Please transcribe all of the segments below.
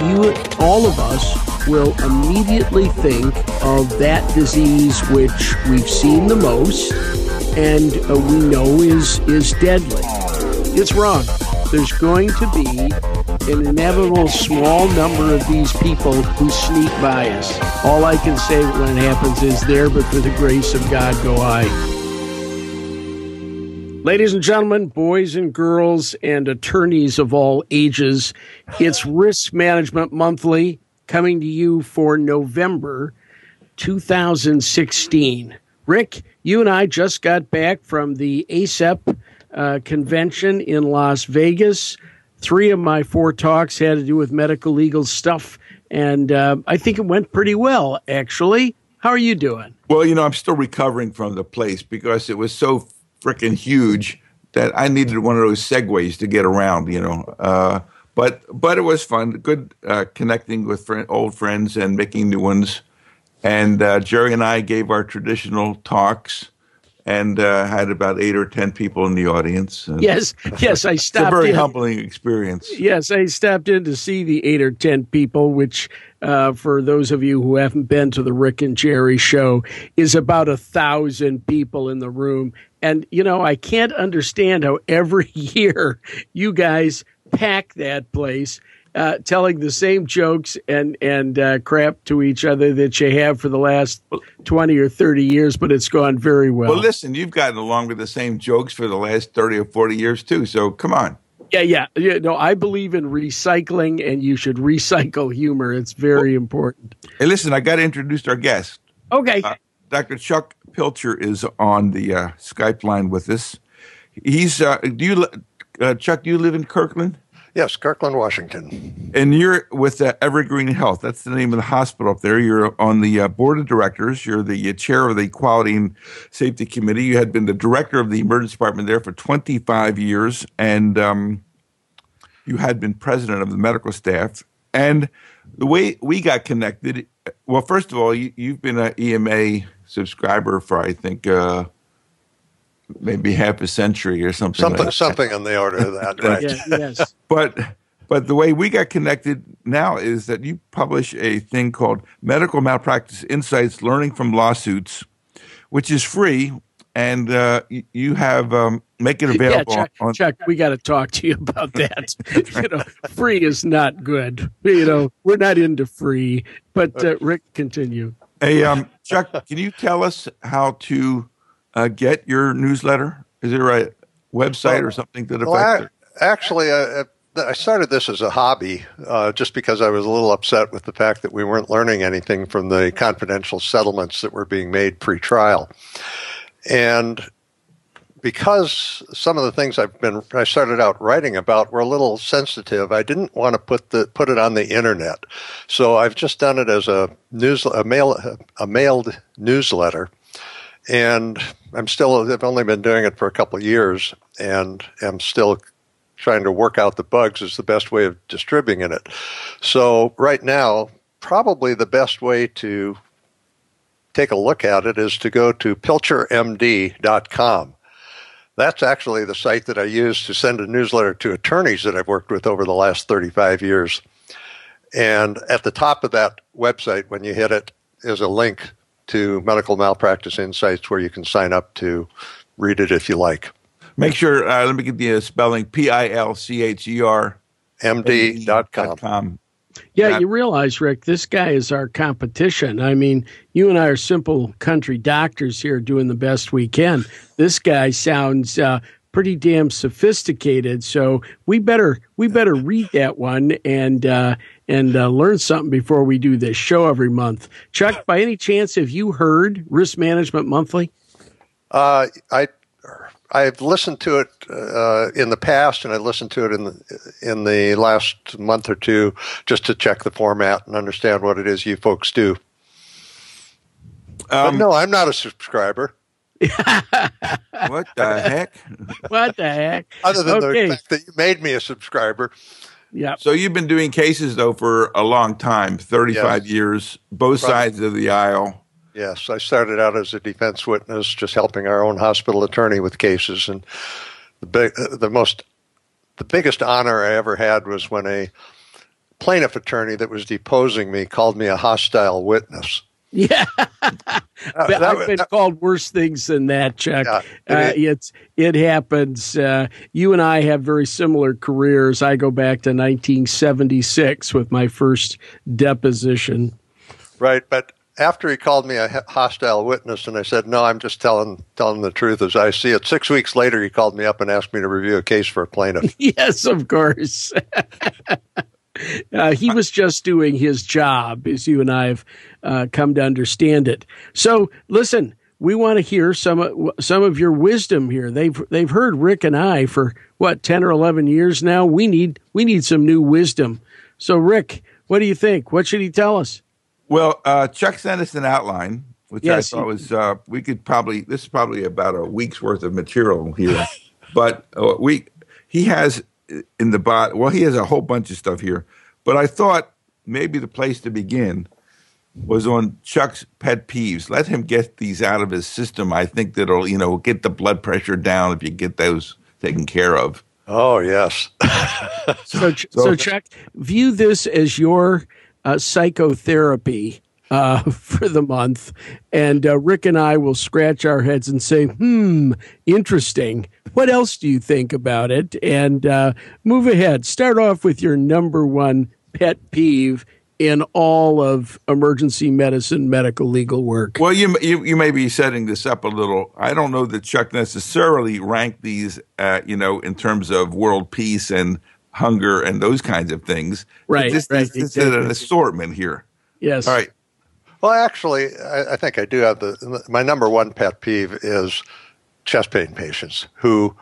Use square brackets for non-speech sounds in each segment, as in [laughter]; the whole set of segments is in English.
you, all of us, will immediately think of that disease which we've seen the most and uh, we know is is deadly. It's wrong. There's going to be an inevitable small number of these people who sneak by us. All I can say when it happens is there, but for the grace of God go I. Ladies and gentlemen, boys and girls, and attorneys of all ages, it's Risk Management Monthly coming to you for November 2016. Rick, you and I just got back from the ACEP uh, convention in Las Vegas. Three of my four talks had to do with medical legal stuff, and uh, I think it went pretty well, actually. How are you doing? Well, you know, I'm still recovering from the place because it was so freaking huge that I needed one of those segways to get around, you know. Uh, but but it was fun, good uh, connecting with friend, old friends and making new ones. And uh, Jerry and I gave our traditional talks and uh, had about eight or ten people in the audience. yes, yes, I stopped. [laughs] it's a very in. humbling experience. Yes, I stopped in to see the eight or ten people, which, uh, for those of you who haven't been to the Rick and Jerry show, is about a thousand people in the room. And you know, I can't understand how every [laughs] year you guys pack that place uh, telling the same jokes and and uh, crap to each other that you have for the last twenty or thirty years, but it's gone very well. Well, listen, you've gotten along with the same jokes for the last thirty or forty years too. So come on. Yeah, yeah, yeah. No, I believe in recycling, and you should [laughs] recycle humor. It's very well, important. Hey, listen, I got to introduce our guest. Okay, uh, Dr. Chuck Pilcher is on the uh, Skype line with us. He's uh, do you uh, Chuck? Do you live in Kirkland? Yes, Kirkland, Washington. And you're with uh, Evergreen Health. That's the name of the hospital up there. You're on the uh, board of directors. You're the uh, chair of the Quality and Safety Committee. You had been the director of the emergency department there for 25 years, and um, you had been president of the medical staff. And the way we got connected, well, first of all, you, have been an EMA subscriber for, I think, uh, maybe half a century or something. Something, like something on the order of that, [laughs] right? yeah, yes. But but the way we got connected now is that you publish a thing called Medical Malpractice Insights: Learning from Lawsuits, which is free, and uh, you have um, make it available. Yeah, Chuck, on- Chuck we got to talk to you about that. [laughs] you know, free is not good. You know, we're not into free. But uh, Rick, continue. Hey, um, Chuck, can you tell us how to uh, get your newsletter? Is there a website or something that affects well, it? Actually, I, I started this as a hobby uh, just because I was a little upset with the fact that we weren't learning anything from the confidential settlements that were being made pre trial. And because some of the things I've been I started out writing about were a little sensitive, I didn't want to put the put it on the internet. So I've just done it as a news a mail a mailed newsletter and I'm still I've only been doing it for a couple of years, and am still trying to work out the bugs is the best way of distributing it. So right now, probably the best way to take a look at it is to go to pilchermd.com. That's actually the site that I use to send a newsletter to attorneys that I've worked with over the last 35 years. And at the top of that website, when you hit it, is a link to Medical Malpractice Insights where you can sign up to read it if you like. Make sure, uh, let me get the uh, spelling P I L C H E R M D.com. Yeah, you realize, Rick, this guy is our competition. I mean, you and I are simple country doctors here doing the best we can. This guy sounds uh, pretty damn sophisticated, so we better we better read that one and uh, and uh, learn something before we do this show every month. Chuck, by any chance, have you heard Risk Management Monthly? Uh, I I've listened to it uh, in the past, and I listened to it in the in the last month or two just to check the format and understand what it is you folks do. Um, but no, I'm not a subscriber. [laughs] what the heck? [laughs] What the heck? Other than okay. the fact that you made me a subscriber. Yeah. So you've been doing cases though for a long time, 35 yes. years, both Probably. sides of the aisle. Yes, I started out as a defense witness, just helping our own hospital attorney with cases, and the big, the most, the biggest honor I ever had was when a plaintiff attorney that was deposing me called me a hostile witness. Yeah, uh, I've been that, called worse things than that, Chuck. Yeah, it, uh, it's it happens. Uh, you and I have very similar careers. I go back to 1976 with my first deposition. Right, but after he called me a hostile witness, and I said, "No, I'm just telling telling the truth as I see it." Six weeks later, he called me up and asked me to review a case for a plaintiff. [laughs] yes, of course. [laughs] uh, he was just doing his job, as you and I have uh, come to understand it. So, listen, we want to hear some some of your wisdom here. They've they've heard Rick and I for what ten or eleven years now. We need we need some new wisdom. So, Rick, what do you think? What should he tell us? Well, uh, Chuck sent us an outline, which yes, I thought was uh, we could probably this is probably about a week's worth of material here, [laughs] but uh, we he has in the bot. Well, he has a whole bunch of stuff here, but I thought maybe the place to begin was on Chuck's pet peeves. Let him get these out of his system. I think that'll you know get the blood pressure down if you get those taken care of. Oh yes. [laughs] so, so, so Chuck, view this as your uh, psychotherapy uh, [laughs] for the month. And uh, Rick and I will scratch our heads and say, hmm, interesting. What else do you think about it? And uh, move ahead. Start off with your number one pet peeve in all of emergency medicine, medical legal work. Well, you, you, you may be setting this up a little. I don't know that Chuck necessarily ranked these, uh, you know, in terms of world peace and hunger and those kinds of things. Right. This, right, this, this exactly. an assortment here. Yes. All right. Well, actually, I, I, think I do have the my number one pet peeve is chest pain patients who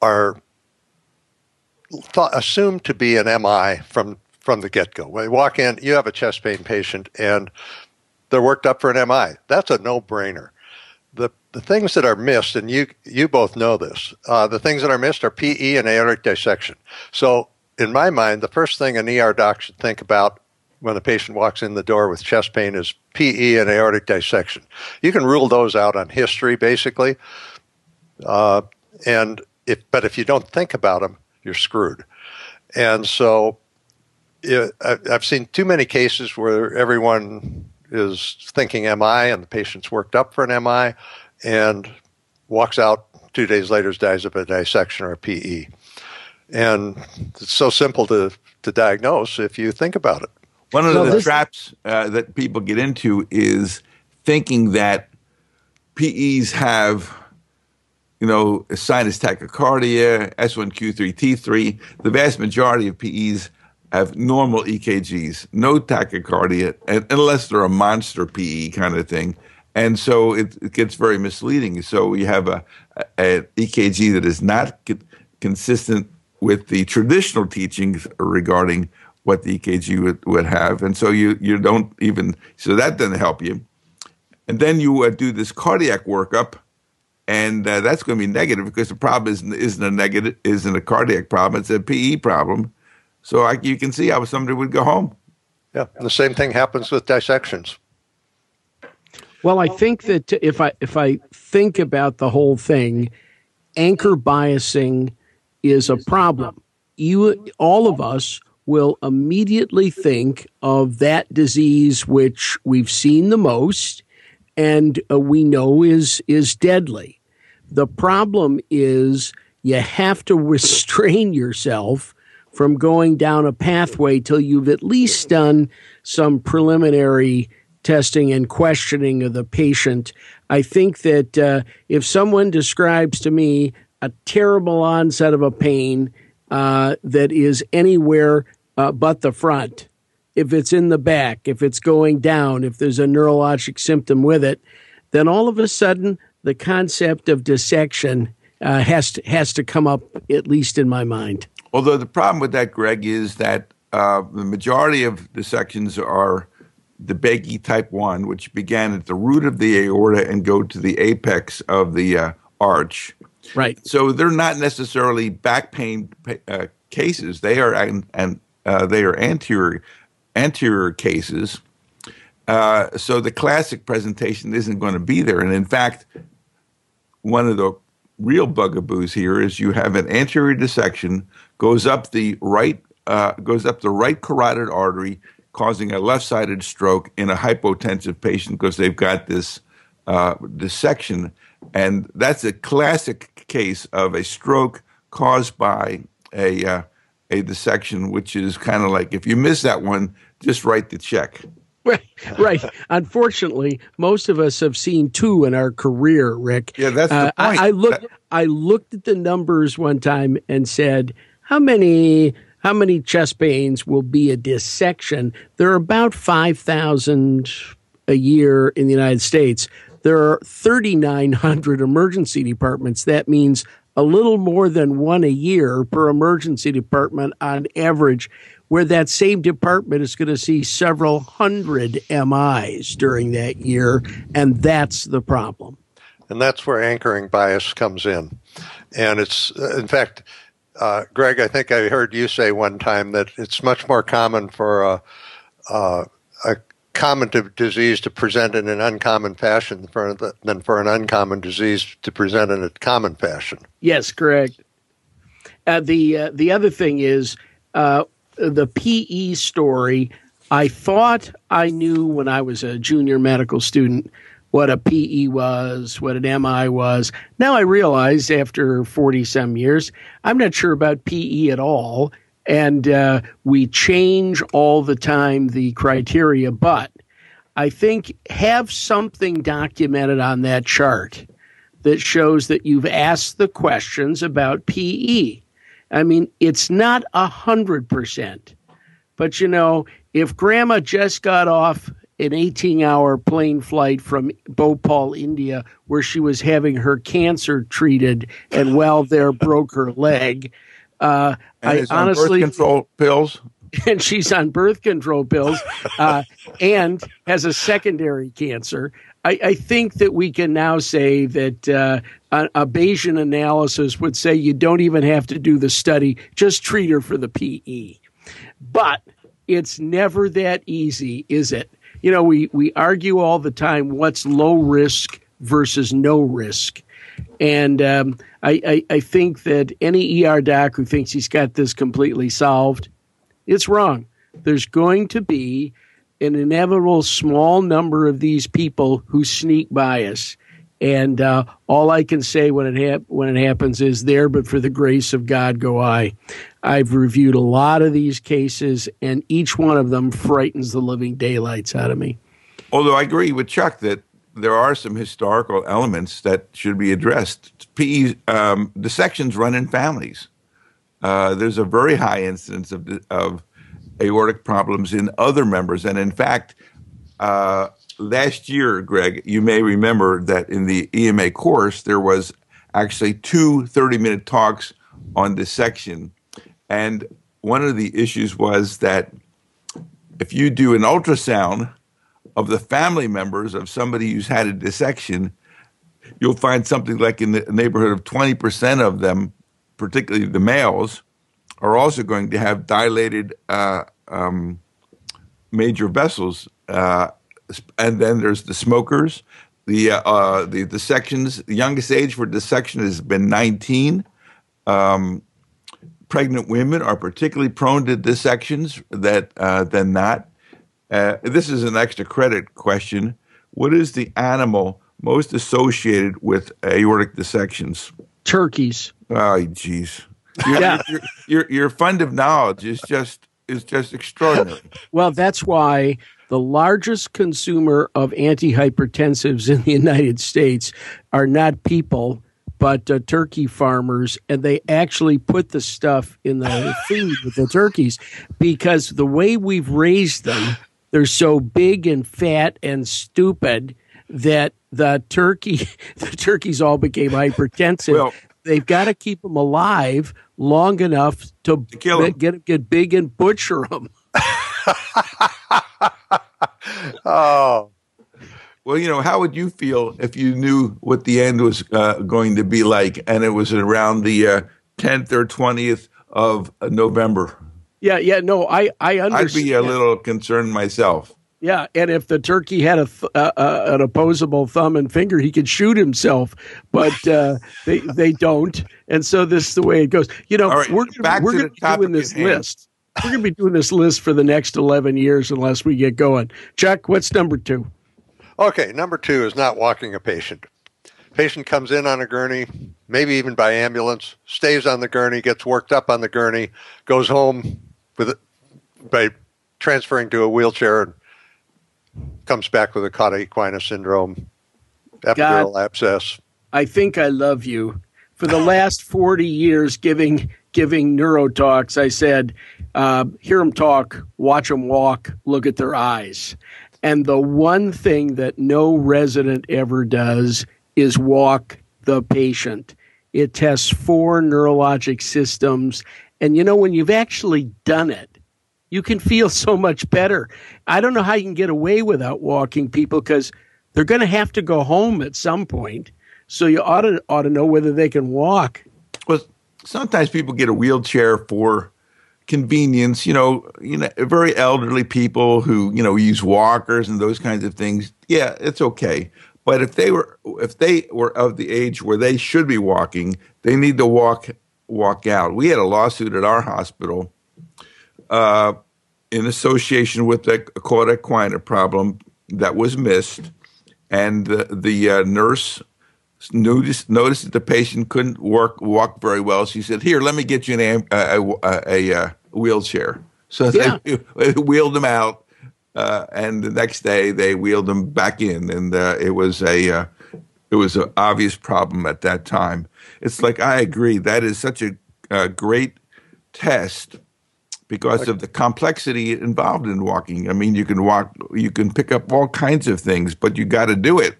are thought, assumed to be an MI from from the get go. When you walk in, you have a chest pain patient, and they're worked up for an MI. That's a no brainer the things that are missed, and you you both know this, uh, the things that are missed are PE and aortic dissection. So, in my mind, the first thing an ER doc should think about when a patient walks in the door with chest pain is PE and aortic dissection. You can rule those out on history, basically, uh, and if but if you don't think about them, you're screwed. And so, it, I've seen too many cases where everyone is thinking MI and the patient's worked up for an MI and walks out two days later dies of a dissection or a PE. And it's so simple to, to diagnose if you think about it. One of the traps uh, that people get into is thinking that PEs have, you know, sinus tachycardia, S1Q3, T3. The vast majority of PEs have normal EKGs, no tachycardia, unless they're a monster PE kind of thing. And so it, it gets very misleading. So you have a, a, EKG that is not consistent with the traditional teachings regarding what the EKG would, would have. And so you, you don't even, so that doesn't help you. And then you uh, do this cardiac workup, and uh, that's going to be negative because the problem isn't, isn't a negative, isn't a cardiac problem, it's a PE problem. So I, you can see how somebody would go home. Yeah, and the same thing happens with dissections. Well, I think that if I if I think about the whole thing, anchor biasing is a problem. You all of us will immediately think of that disease which we've seen the most and uh, we know is is deadly. The problem is you have to restrain yourself from going down a pathway till you've at least done some preliminary testing and questioning of the patient. I think that uh, if someone describes to me a terrible onset of a pain uh, that is anywhere uh, but the front, if it's in the back, if it's going down, if there's a neurologic symptom with it, then all of a sudden the concept of dissection uh, has to, has to come up at least in my mind. Although the problem with that, Greg, is that uh, the majority of dissections are DeBakey type 1, which began at the root of the aorta and go to the apex of the uh, arch. Right. So they're not necessarily back pain uh, cases. They are and, and uh, they are anterior anterior cases. Uh, so the classic presentation isn't going to be there. And in fact, one of the real bugaboos here is you have an anterior dissection goes up the right uh, goes up the right carotid artery, causing a left-sided stroke in a hypotensive patient because they've got this uh, dissection, and that's a classic case of a stroke caused by a uh, a dissection, which is kind of like if you miss that one, just write the check. Right, right. Unfortunately, most of us have seen two in our career, Rick. Yeah, that's the uh, point. I, I looked. I looked at the numbers one time and said, "How many? How many chest pains will be a dissection?" There are about five thousand a year in the United States. There are thirty nine hundred emergency departments. That means a little more than one a year per emergency department on average where that same department is going to see several hundred MIs during that year, and that's the problem. And that's where anchoring bias comes in. And it's, in fact, uh, Greg, I think I heard you say one time that it's much more common for a, a, a common disease to present in an uncommon fashion for the, than for an uncommon disease to present in a common fashion. Yes, correct. Uh, the uh, the other thing is uh, the PE story, I thought I knew when I was a junior medical student what a PE was, what an MI was. Now I realize after 40 some years, I'm not sure about PE at all. And uh, we change all the time the criteria, but I think have something documented on that chart that shows that you've asked the questions about PE. I mean, it's not a hundred percent, but you know, if Grandma just got off an 18 hour plane flight from Bhopal, India, where she was having her cancer treated, and while there broke her leg. Uh, I honestly birth control pills, [laughs] and she's on birth control pills, uh, and has a secondary cancer. I, I, think that we can now say that uh, a, a, Bayesian analysis would say you don't even have to do the study, just treat her for the PE. But it's never that easy, is it? You know, we, we argue all the time what's low risk versus no risk. And um, I, I, I think that any ER doc who thinks he's got this completely solved, it's wrong. There's going to be an inevitable small number of these people who sneak by us. And uh, all I can say when it hap- when it happens is there, but for the grace of God go I. I've reviewed a lot of these cases, and each one of them frightens the living daylights out of me. Although I agree with Chuck that there are some historical elements that should be addressed. PE um, dissections run in families. Uh, there's a very high incidence of of aortic problems in other members. And in fact, uh, last year, Greg, you may remember that in the EMA course, there was actually two 30 minute talks on dissection. And one of the issues was that if you do an ultrasound of the family members of somebody who's had a dissection, you'll find something like in the neighborhood of 20% of them, particularly the males, are also going to have dilated uh, um, major vessels. Uh, and then there's the smokers, the uh, uh, the dissections. The youngest age for dissection has been 19. Um, pregnant women are particularly prone to dissections that uh, than not. Uh, this is an extra credit question. What is the animal most associated with aortic dissections? Turkeys. Oh, jeez. Your, yeah. your, your, your fund of knowledge is just is just extraordinary. [laughs] well, that's why the largest consumer of antihypertensives in the United States are not people, but uh, turkey farmers, and they actually put the stuff in the [laughs] food with the turkeys because the way we've raised them, they're so big and fat and stupid that the turkey [laughs] the turkeys all became hypertensive. Well, they've got to keep them alive long enough to, to kill them. get get big and butcher them. [laughs] oh. Well, you know, how would you feel if you knew what the end was uh, going to be like, and it was around the uh, tenth or twentieth of November? Yeah, yeah, no, I, I understand. I'd be a little concerned myself. Yeah, and if the turkey had a th- uh, uh, an opposable thumb and finger, he could shoot himself, but uh, they they don't, and so this is the way it goes. You know, right, we're we're going to be doing this list. We're going to be doing this list for the next 11 years unless we get going. Chuck, what's number two? Okay, number two is not walking a patient. Patient comes in on a gurney, maybe even by ambulance, stays on the gurney, gets worked up on the gurney, goes home with it by transferring to a wheelchair and comes back with a cauda equina syndrome, epidural God, abscess. I think I love you. For the last 40 years giving giving neuro talks, I said, uh, hear them talk, watch them walk, look at their eyes. And the one thing that no resident ever does is walk the patient. It tests four neurologic systems. And you know, when you've actually done it, you can feel [laughs] so much better. I don't know how you can get away without walking people because they're going to have to go home at some point. So you ought to ought to know whether they can walk. Well, sometimes people get a wheelchair for convenience, you know, you know, very elderly people who, you know, use walkers and those kinds of things. Yeah, it's okay. But if they were if they were of the age where they should be walking, they need to walk walk out. We had a lawsuit at our hospital uh, in association with the cauda equina problem that was missed, and the, the uh, nurse noticed noticed that the patient couldn't work walk very well. She said, "Here, let me get you an, a, a, a, a wheelchair." So yeah. [laughs] they, wheeled him out, uh, and the next day they wheeled him back in, and uh, it was a uh, it was an obvious problem at that time. It's like I agree that is such a, a great test because of the complexity involved in walking. I mean, you can walk, you can pick up all kinds of things, but you got to do it.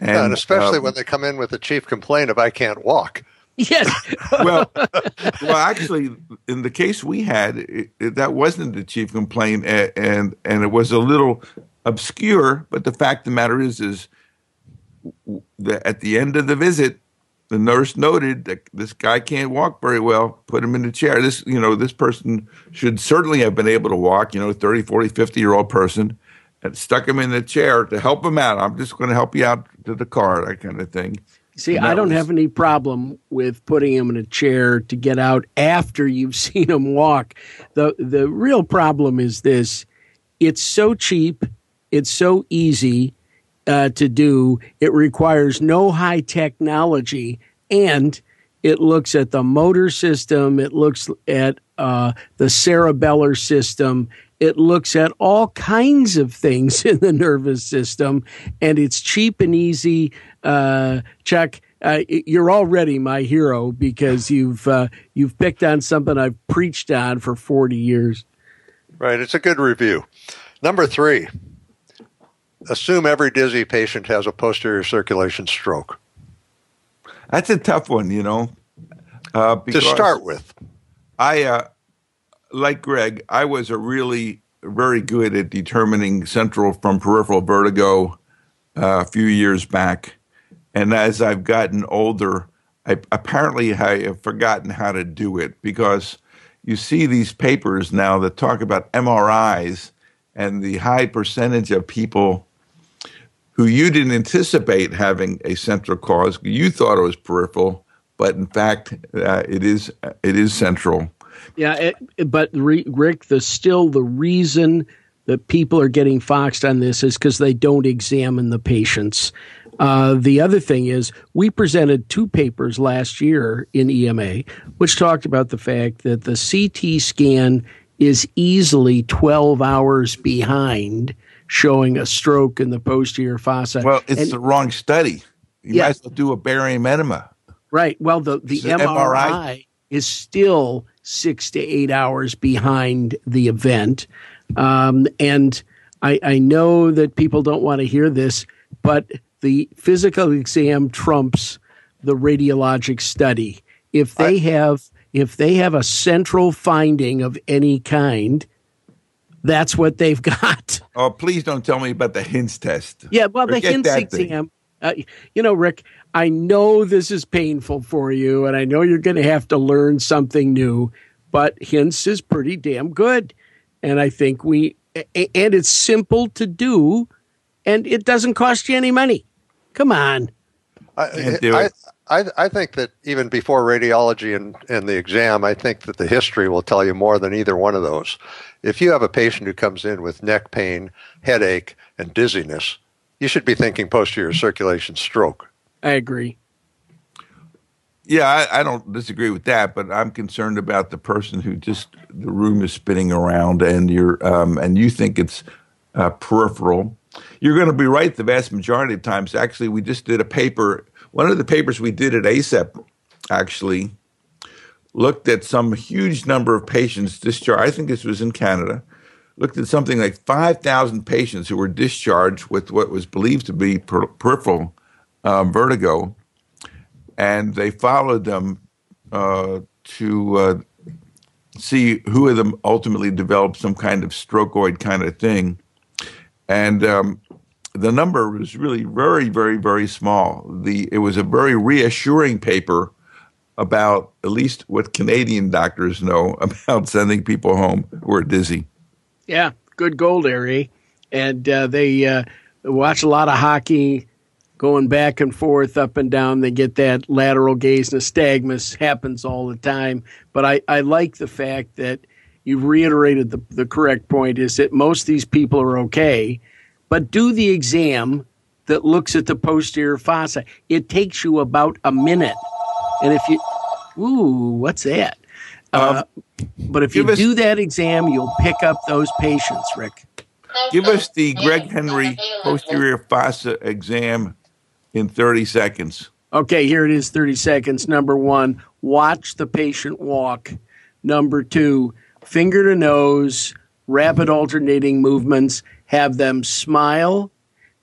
And, and especially um, when they come in with a chief complaint of I can't walk. Yes. well, [laughs] well, actually, in the case we had, it, it, that wasn't the chief complaint, and, and and it was a little obscure. But the fact of the matter is, is that at the end of the visit, the nurse noted that this guy can't walk very well. Put him in the chair. This, you know, this person should certainly have been able to walk. You know, 30, 40, 50 year old person and stuck him in the chair to help him out. I'm just going to help you out to the car, that kind of thing. See, I don't was, have any problem with putting him in a chair to get out after you've [laughs] seen him walk. The the real problem is this. It's so cheap, it's so easy uh, to do. It requires no high technology and it looks at the motor system, it looks at uh, the cerebellar system, it looks at all kinds of things [laughs] in the nervous system, and it's cheap and easy. Uh, Chuck, uh, you're already my hero because you've uh, you've picked on something I've preached on for 40 years. Right, it's a good review. Number three, assume every dizzy patient has a posterior circulation stroke. That's a tough one, you know. Uh, to start with, I uh, like Greg, I was a really very good at determining central from peripheral vertigo uh, a few years back, and as I've gotten older, I apparently I have forgotten how to do it because you see these papers now that talk about MRIs and the high percentage of people who you didn't anticipate having a central cause. You thought it was peripheral, but in fact, uh, it is it is central. Yeah, it, but Rick, the still the reason that people are getting foxed on this is because they don't examine the patients. Uh, the other thing is, we presented two papers last year in EMA, which talked about the fact that the CT scan is easily 12 hours behind showing a stroke in the posterior fossa. Well, it's and, the wrong study. You yeah. might as well do a barium enema. Right. Well, the, the MRI, MRI is still six to eight hours behind the event. Um, and I, I know that people don't want to hear this, but the physical exam trumps the radiologic study. If they I, have if they have a central finding of any kind, that's what they've [laughs] got. Oh, please don't tell me about the HINTS test. Yeah, well, Forget the HINTS exam. Uh, you know, Rick, I know this is painful for you, and I know you're going to have to learn something new, but HINTS is pretty damn good. And I think we, and it's simple to do, and it doesn't cost you any money. Come on. I, I, I, I think that even before radiology and, and the exam, I think that the history will tell you more than either one of those. If you have a patient who comes in with neck pain, headache, and dizziness, you should be thinking posterior circulation stroke. I agree. Yeah, I, I, don't disagree with that, but I'm concerned about the person who just the room is spinning around and you're um, and you think it's uh, peripheral. You're going to be right the vast majority of times. Actually, we just did a paper. One of the papers we did at ACEP actually looked at some huge number of patients discharged. I think this was in Canada. Looked at something like 5,000 patients who were discharged with what was believed to be per- peripheral uh, vertigo and they followed them uh, to uh, see who of them ultimately developed some kind of strokeoid kind of thing. And um, the number was really very, very, very small. The it was a very reassuring paper about at least what Canadian doctors know [laughs] about sending people home who are dizzy. Yeah, good gold area, and uh, they uh, watch a lot of hockey going back and forth, up and down. They get that lateral gaze nystagmus, happens all the time. But I, I like the fact that you've reiterated the, the correct point is that most of these people are okay, but do the exam that looks at the posterior fossa. It takes you about a minute. And if you, ooh, what's that? Uh, um, but if you us, do that exam, you'll pick up those patients, Rick. Give us the Greg Henry posterior fossa exam in 30 seconds. Okay, here it is 30 seconds. Number one, watch the patient walk. Number two, finger to nose, rapid alternating movements. Have them smile,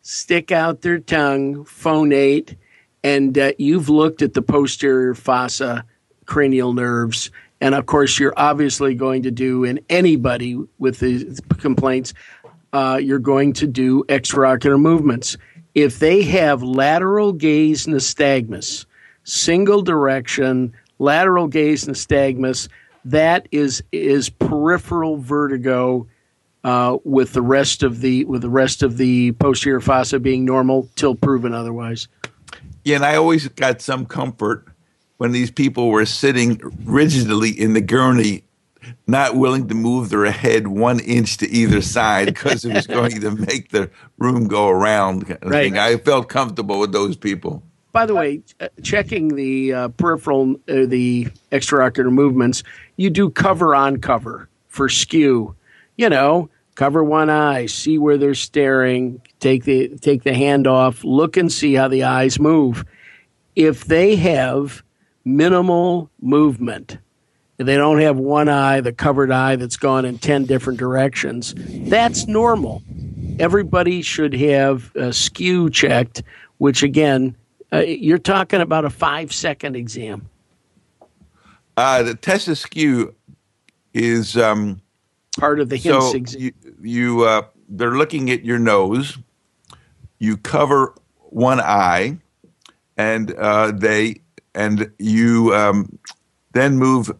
stick out their tongue, phonate, and uh, you've looked at the posterior fossa cranial nerves. And of course, you're obviously going to do in anybody with these complaints, uh, you're going to do extraocular movements if they have lateral gaze nystagmus, single direction lateral gaze nystagmus, that is is peripheral vertigo uh, with the rest of the with the rest of the posterior fossa being normal till proven otherwise. Yeah, and I always got some comfort when these people were sitting rigidly in the gurney not willing to move their head one inch to either side because it was [laughs] going to make the room go around. Right. I felt comfortable with those people. By the way, uh, checking the uh, peripheral, uh, the extraocular movements, you do cover on cover for skew. You know, cover one eye, see where they're staring, take the take the hand off, look and see how the eyes move. If they have minimal movement, they don't have one eye, the covered eye that's gone in 10 different directions. That's normal. Everybody should have a skew checked, which again, uh, you're talking about a five second exam. Uh, the test of skew is um, part of the so exam. You, you uh, they're looking at your nose. You cover one eye, and uh, they and you um, then move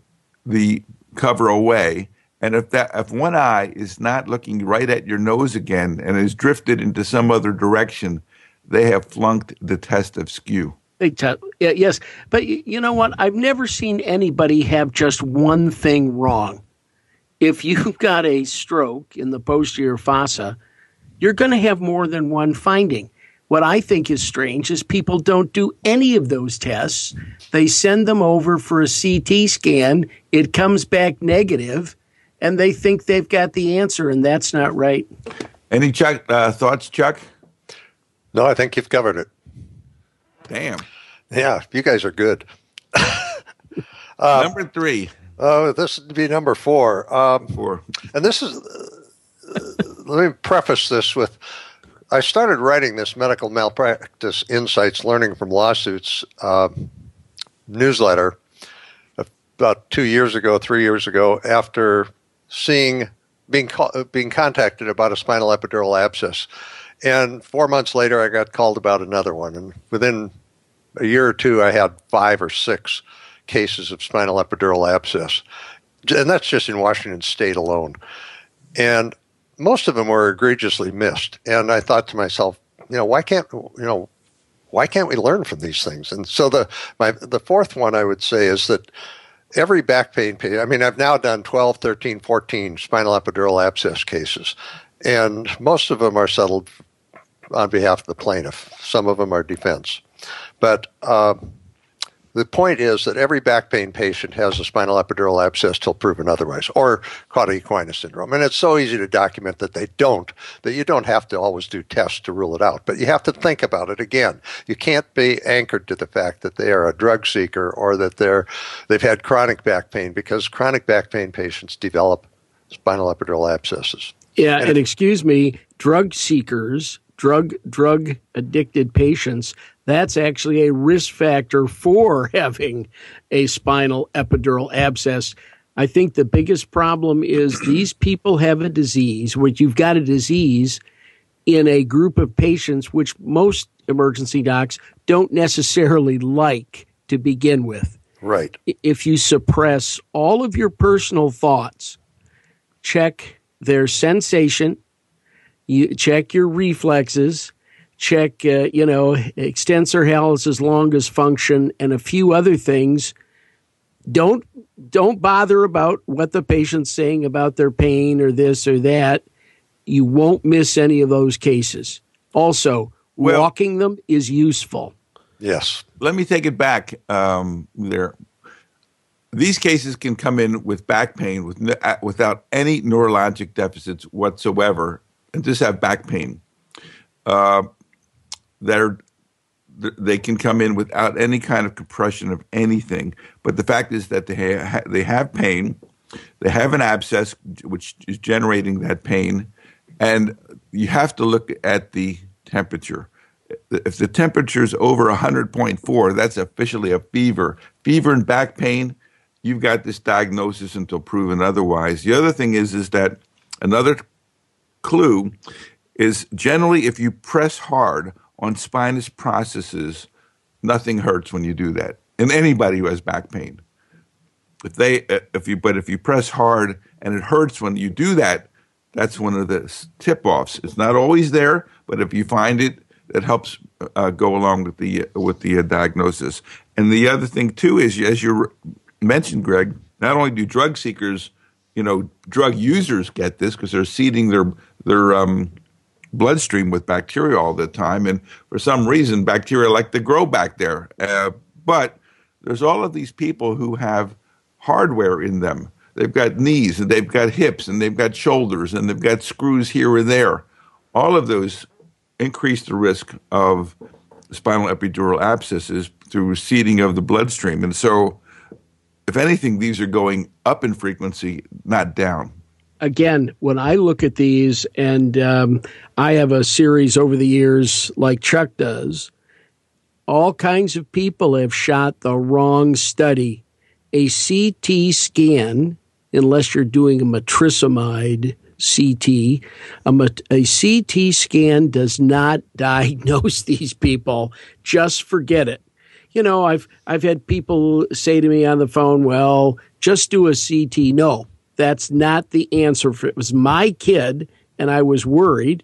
the cover away. And if that if one eye is not looking right at your nose again and is drifted into some other direction, they have flunked the test of skew. Big time. Yeah, yes, but you know what? I've never seen anybody have just one thing wrong. If [laughs] you've got a stroke in the posterior fossa, you're going to have more than one finding. What I think is strange is people don't do any of those tests. They send them over for a CT scan. It comes back negative, and they think they've got the answer, and that's not right. Any Chuck uh, thoughts, Chuck? No, I think you've covered it. Damn. Yeah, you guys are good. [laughs] uh, number three. Uh, this would be number four. Um, four. And this is. Uh, let me preface this with I started writing this medical malpractice insights learning from lawsuits uh, newsletter about two years ago, three years ago, after seeing being being contacted about a spinal epidural abscess, and four months later, I got called about another one, and within a year or two, I had five or six cases of spinal epidural abscess, and that's just in Washington State alone. And most of them were egregiously missed. And I thought to myself, you know, why can't, you know, why can't we learn from these things? And so the my the fourth one I would say is that every back pain patient, I mean, I've now done 12, 13, 14 spinal epidural abscess cases, and most of them are settled on behalf of the plaintiff. Some of them are defense. But uh, the point is that every back pain patient has a spinal epidural abscess till proven otherwise, or cauda equina syndrome. And it's so easy to document that they don't, that you don't have to always do tests to rule it out. But you have to think about it again. You can't be anchored to the fact that they are a drug seeker or that they're, they've had chronic back pain because chronic back pain patients develop spinal epidural abscesses. Yeah, and, and excuse me, drug seekers drug drug addicted patients that's actually a risk factor for [laughs] having a spinal epidural abscess. I think the biggest problem is [clears throat] these people have a disease, which you've got a disease in a group of patients which most emergency docs don't necessarily like to begin with. Right. If you suppress all of your personal thoughts, check their sensation, you check your reflexes, check, uh, you know, extensor hallucis longus function and a few other things. Don't don't bother about what the patient's saying about their pain or this or that. You won't miss any of those cases. Also, well, walking them is useful. Yes. Let me take it back. Um, there, these cases can come in with back pain with, uh, without any neurologic deficits whatsoever, and just have back pain. Uh, that are they can come in without any kind of compression of anything. But the fact is that they ha- they have pain, they have an abscess which is generating that pain, and you have to look at the temperature. If the temperature is over 100.4, that's officially a fever. Fever and back pain, you've got this diagnosis until proven otherwise. The other thing is is that another clue is generally if you press hard on spinous processes, nothing hurts when you do that. And anybody who has back pain, if they, if you, but if you press hard and it hurts when you do that, that's one of the tip offs. It's not always there, but if you find it, it helps uh, go along with the with the uh, diagnosis. And the other thing too is, as you mentioned, Greg, not only do drug seekers, you know, drug users get this because they're seeding their their um, bloodstream with bacteria all the time. And for some reason, bacteria like to grow back there. Uh, but there's all of these people who have hardware in them. They've got knees and they've got hips and they've got shoulders and they've got screws here and there. All of those increase the risk of spinal epidural abscesses through seeding of the bloodstream. And so, if anything, these are going up in frequency, not down again, when I look at these, and um, I have a series over the years like Chuck does, all kinds of people have shot the wrong study. A CT scan, unless you're doing a metrizamide CT, a, a CT scan does not [laughs] diagnose these people. Just forget it. You know, I've I've had people say to me on the phone, "Well, just do a CT." No, that's not the answer. If it was my kid and I was worried,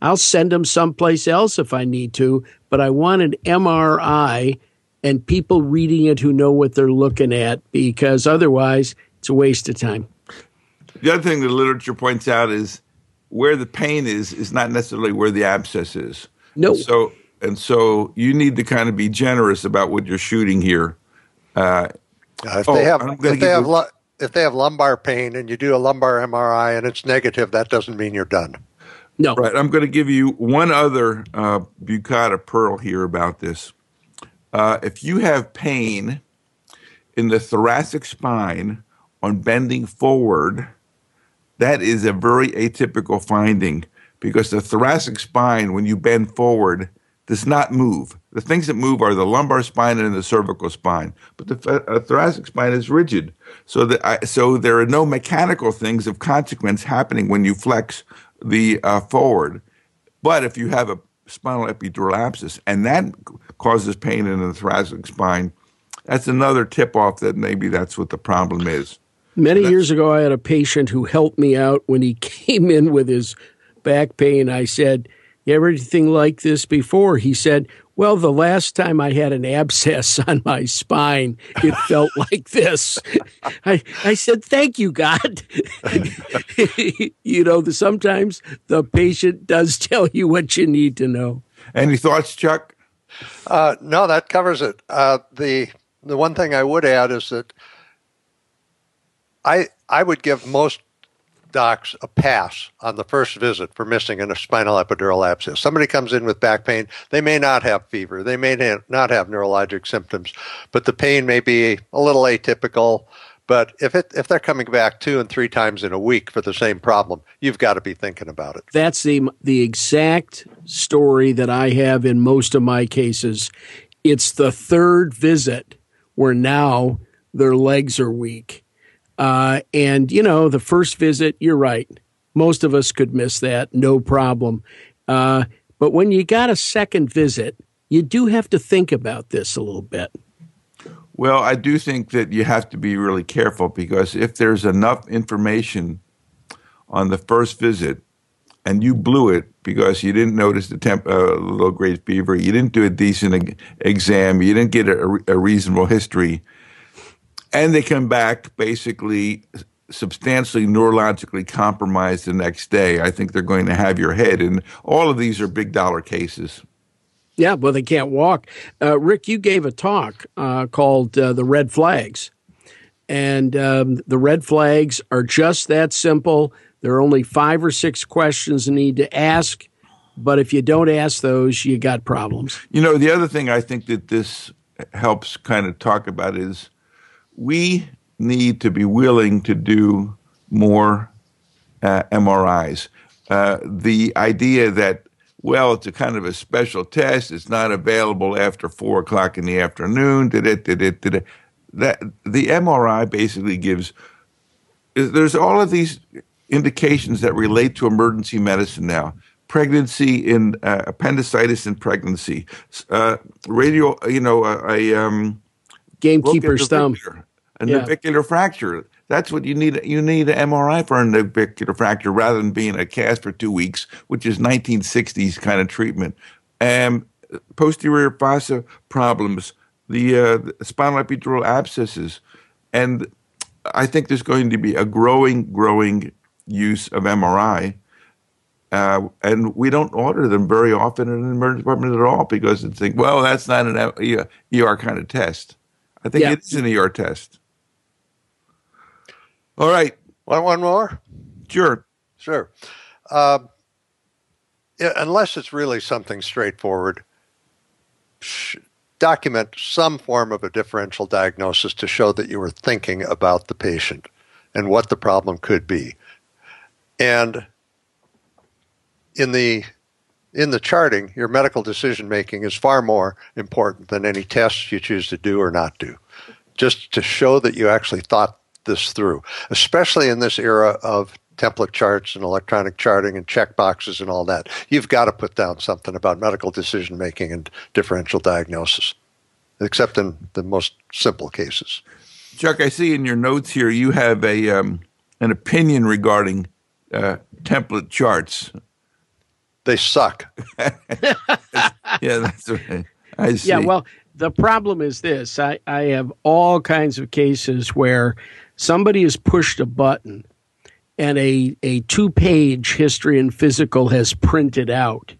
I'll send him someplace else if I need to, but I want an MRI and people reading it who know what they're looking at because otherwise it's a waste of time. The other thing the literature points out is where the pain is is not necessarily where the abscess is. No. And so and so you need to kind of be generous about what you're shooting here. Uh, if oh, they have, if they have, if they have lumbar pain and you do a lumbar MRI and it's negative, that doesn't mean you're done. No. Right. I'm going to give you one other uh, Bukata pearl here about this. Uh, if you have pain in the thoracic spine on bending forward, that is a very atypical finding because the thoracic spine, when you bend forward, does not move. The things that move are the lumbar spine and the cervical spine, but the uh, thoracic spine is rigid. So that I, so there are no mechanical things of consequence happening when you flex the uh, forward. But if you have a spinal epidural abscess and that causes pain in the thoracic spine, that's another tip off that maybe that's what the problem is. Many years ago, I had a patient who helped me out when he [laughs] came in with his back pain. I said, You ever anything like this before? He said, Well, the last time I had an abscess [laughs] on my spine, it [laughs] felt like this. I, I said, Thank you, God. [laughs] you know, the, sometimes the patient does tell you what you need to know. Any thoughts, Chuck? Uh, no, that covers it. Uh, the the one thing I would add is that I I would give most docs a pass on the first visit for missing a spinal epidural abscess. Somebody comes in with back pain, they may not have fever, they may not have neurologic symptoms, but the pain may be a little atypical. But if it if they're coming back two and three times in a week for the same problem, you've got to be thinking about it. That's the the exact story that I have in most of my cases. It's the third visit where now their legs are weak uh, and, you know, the first visit, you're right. Most of us could miss that, no problem. Uh, but when you got a second visit, you do have to think about this a little bit. Well, I do think that you have to be really careful because if there's enough information on the first visit and you blew it because you didn't notice the temp, uh, low grade fever, you didn't do a decent exam, you didn't get a, a reasonable history, and they come back basically substantially neurologically compromised the next day, I think they're going to have your head. And all of these are big dollar cases. Yeah, well, they can't walk. Uh, Rick, you gave a talk uh, called uh, The Red Flags. And um, the red flags are just that simple. There are only five or six questions you need to ask. But if you don't ask those, you got problems. You know, the other thing I think that this helps kind of talk about is we need to be willing to do more uh, MRIs. Uh, the idea that, well, it's a kind of a special test, it's not available after four o'clock in the afternoon. That, the MRI basically gives, there's all of these indications that relate to emergency medicine now pregnancy in uh, appendicitis in pregnancy, uh, radio, you know, a, um, gamekeeper's thumb, a yeah. navicular fracture. That's what you need. You need an MRI for a navicular fracture rather than being a cast for two weeks, which is 1960s kind of treatment. And posterior fossa problems, the, uh, the spinal epidural abscesses, and I think there's going to be a growing, growing use of MRI. Uh, and we don't order them very often in an emergency department at all because it's like, well, that's not an ER kind of test. I think yeah. it is an ER test. All right. Want one more? Sure. Sure. Uh, yeah, unless it's really something straightforward, sh- document some form of a differential diagnosis to show that you were thinking about the patient and what the problem could be. And in the in the charting, your medical decision making is far more important than any tests you choose to do or not do. Just to show that you actually thought this through, especially in this era of template charts and electronic charting and check boxes and all that. You've got to put down something about medical decision making and differential diagnosis, except in the most simple cases. Chuck, I see in your notes here you have a um, an opinion regarding uh, template charts. They suck. [laughs] yeah, that's right. I see. Yeah, well, the problem is this: I, I have all kinds of cases where somebody has pushed a button and a, a two page history and physical has printed out.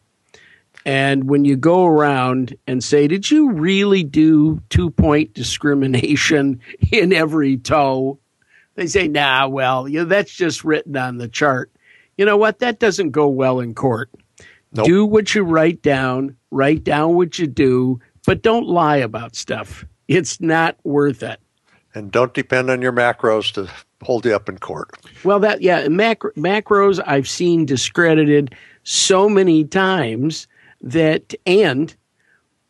And when you go around and say, Did you really do two point discrimination [laughs] in every toe? They say, Nah, well, you know, that's just written on the chart. You know what? That doesn't go well in court. Nope. Do what you write down, write down what you do, but don't lie about stuff. It's not worth it and don't depend on your macros to hold you up in court. Well, that yeah, macro, macros I've seen discredited so many times that and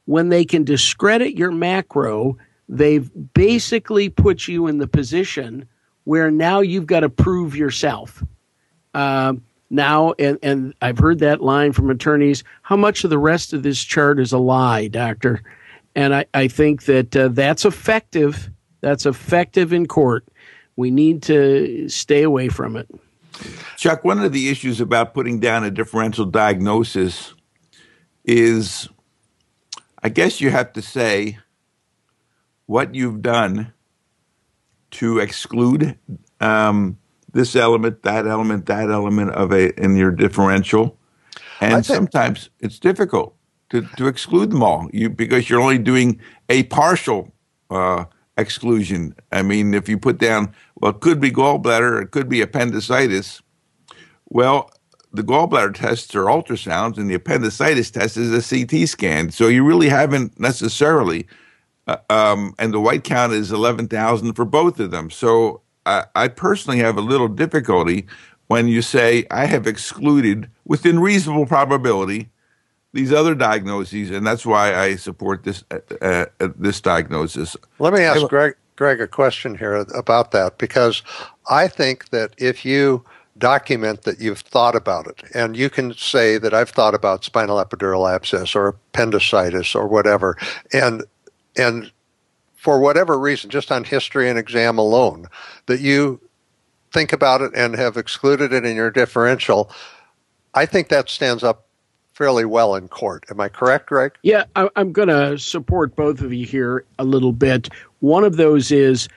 when they can discredit your macro, they've basically put you in the position where now you've got to prove yourself. Uh, now, and, and I've heard that line from attorneys how much of the rest of this chart is a lie, doctor? And I, I think that uh, that's effective that's effective in court. We need to stay away from it. Chuck, one of the issues about putting down a differential diagnosis is I guess you have to say what you've done to exclude um, this element, that element, that element of a in your differential, and sometimes it's difficult to, to exclude them all. You because you're only doing a partial uh, exclusion. I mean, if you put down, well, it could be gallbladder, it could be appendicitis. Well, the gallbladder tests are ultrasounds, and the appendicitis test is a CT scan. So you really haven't necessarily, uh, um, and the white count is 11,000 for both of them. So I, I personally have a little difficulty when you say, I have excluded within reasonable probability these other diagnoses, and that's why I support this uh, uh, uh this diagnosis. Let me ask Greg, Greg a question here about that because I think that if you document that you've thought about it. And you can say that I've thought about spinal epidural abscess or appendicitis or whatever. And, and for whatever reason, just on history and exam alone, that you think about it and have excluded it in your differential, I think that stands up fairly well in court. Am I correct, Greg? Yeah, I, am going to support both of you here a little bit. One of those is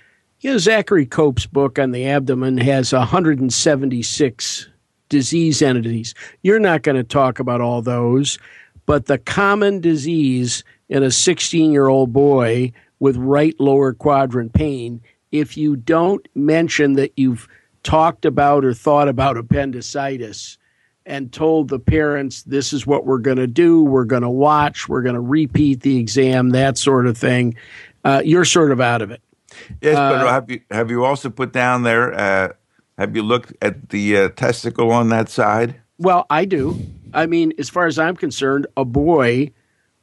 you know, Zachary Cope's book on the abdomen has 176 disease entities. You're not going to talk about all those, but the common disease in a 16 year old boy with right lower quadrant pain, if you don't mention that you've talked about or thought about appendicitis and told the parents, this is what we're going to do, we're going to watch, we're going to repeat the exam, that sort of thing, uh, you're sort of out of it. Yes, uh, but have you have you also put down there? Uh, have you looked at the uh, testicle on that side? Well, I do. I mean, as far as I'm concerned, a boy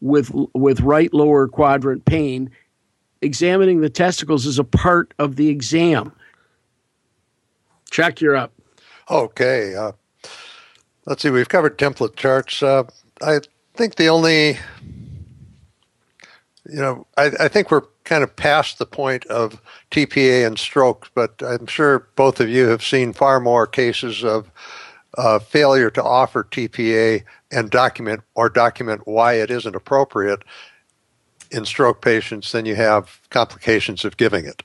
with with right lower quadrant pain, examining the testicles is a part of the exam. Check, you're up. Okay. Let's see. We've covered template charts. Uh, I think the only, you know, I, I think we're kind of past the point of TPA and stroke, but I'm sure both of you have seen far more cases of uh, failure to offer TPA and document or document why it isn't appropriate in stroke patients than you have complications of giving it.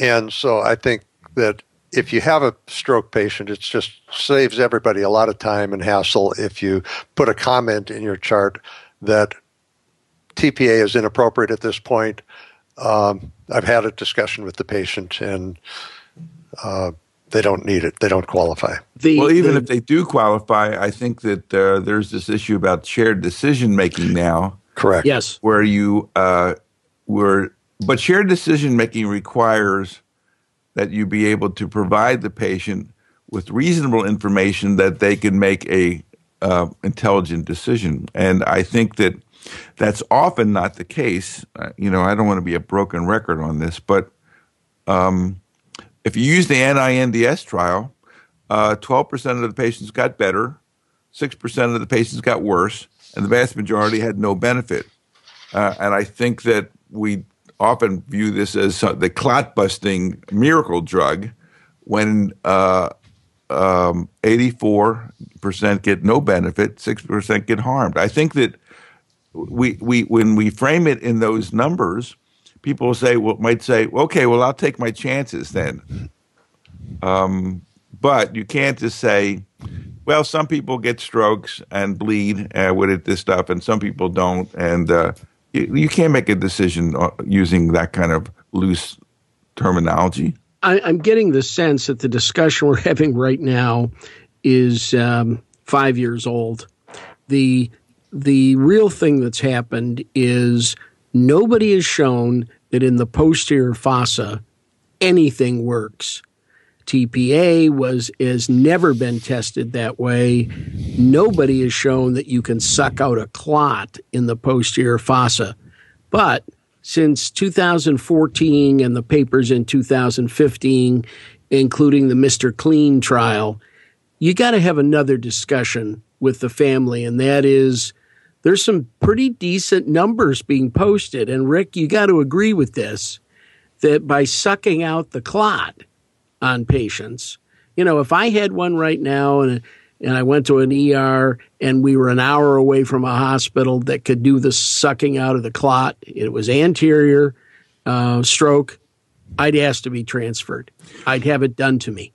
And so I think that if you have a stroke patient, it just saves everybody a lot of time and hassle if you put a comment in your chart that TPA is inappropriate at this point um, I've had a discussion with the patient, and uh, they don't need it. They don't qualify. The, well, even the, if they do qualify, I think that uh, there's this issue about shared decision making now. Correct. Yes. Where you uh, were, but shared decision making requires that you be able to provide the patient with reasonable information that they can make a uh, intelligent decision. And I think that that's often not the case. Uh, you know, I don't want to be a broken record on this, but um, if you use the NINDS trial, uh, 12% of the patients got better, 6% of the patients got worse, and the vast majority had no benefit. Uh, and I think that we often view this as the clot busting miracle drug when uh, um, 84% get no benefit, 6% get harmed. I think that we, we when we frame it in those numbers, people say, well, might say, okay, well, I'll take my chances then. Um, but you can't just say, well, some people get strokes and bleed uh, with it, this stuff, and some people don't, and uh, you, you, can't make a decision uh, using that kind of loose terminology. I, am getting the sense that the discussion we're [laughs] having right now is um, five years old. The the real thing that's happened is nobody has shown that in the posterior fossa anything works. TPA was has never been tested that way. Nobody has shown that you can suck out a clot in the posterior fossa. But since 2014 and the papers in 2015, including the MR CLEAN trial, you got to have another discussion with the family, and that is there's some pretty decent numbers being posted. And Rick, you got to agree with this that by sucking out the clot on patients, you know, if I had one right now and and I went to an ER, and we were an hour away from a hospital that could do the sucking out of the clot. It was anterior uh, stroke. I'd ask to be transferred. I'd have it done to me.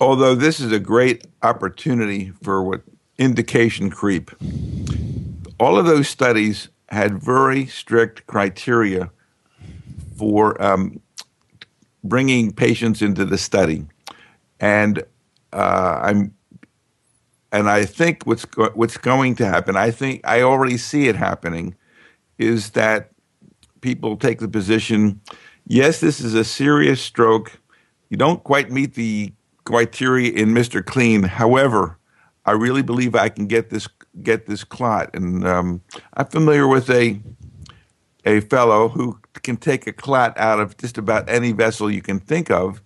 Although this is a great opportunity for what indication creep. All of those studies had very strict criteria for um, bringing patients into the study, and uh, I'm and I think what's go- what's going to happen. I think I already see it happening, is that people take the position, yes, this is a serious stroke. You don't quite meet the criteria in MR CLEAN. However, I really believe I can get this get this clot, and um, I'm familiar with a a fellow who can take a clot out of just about any vessel you can think of,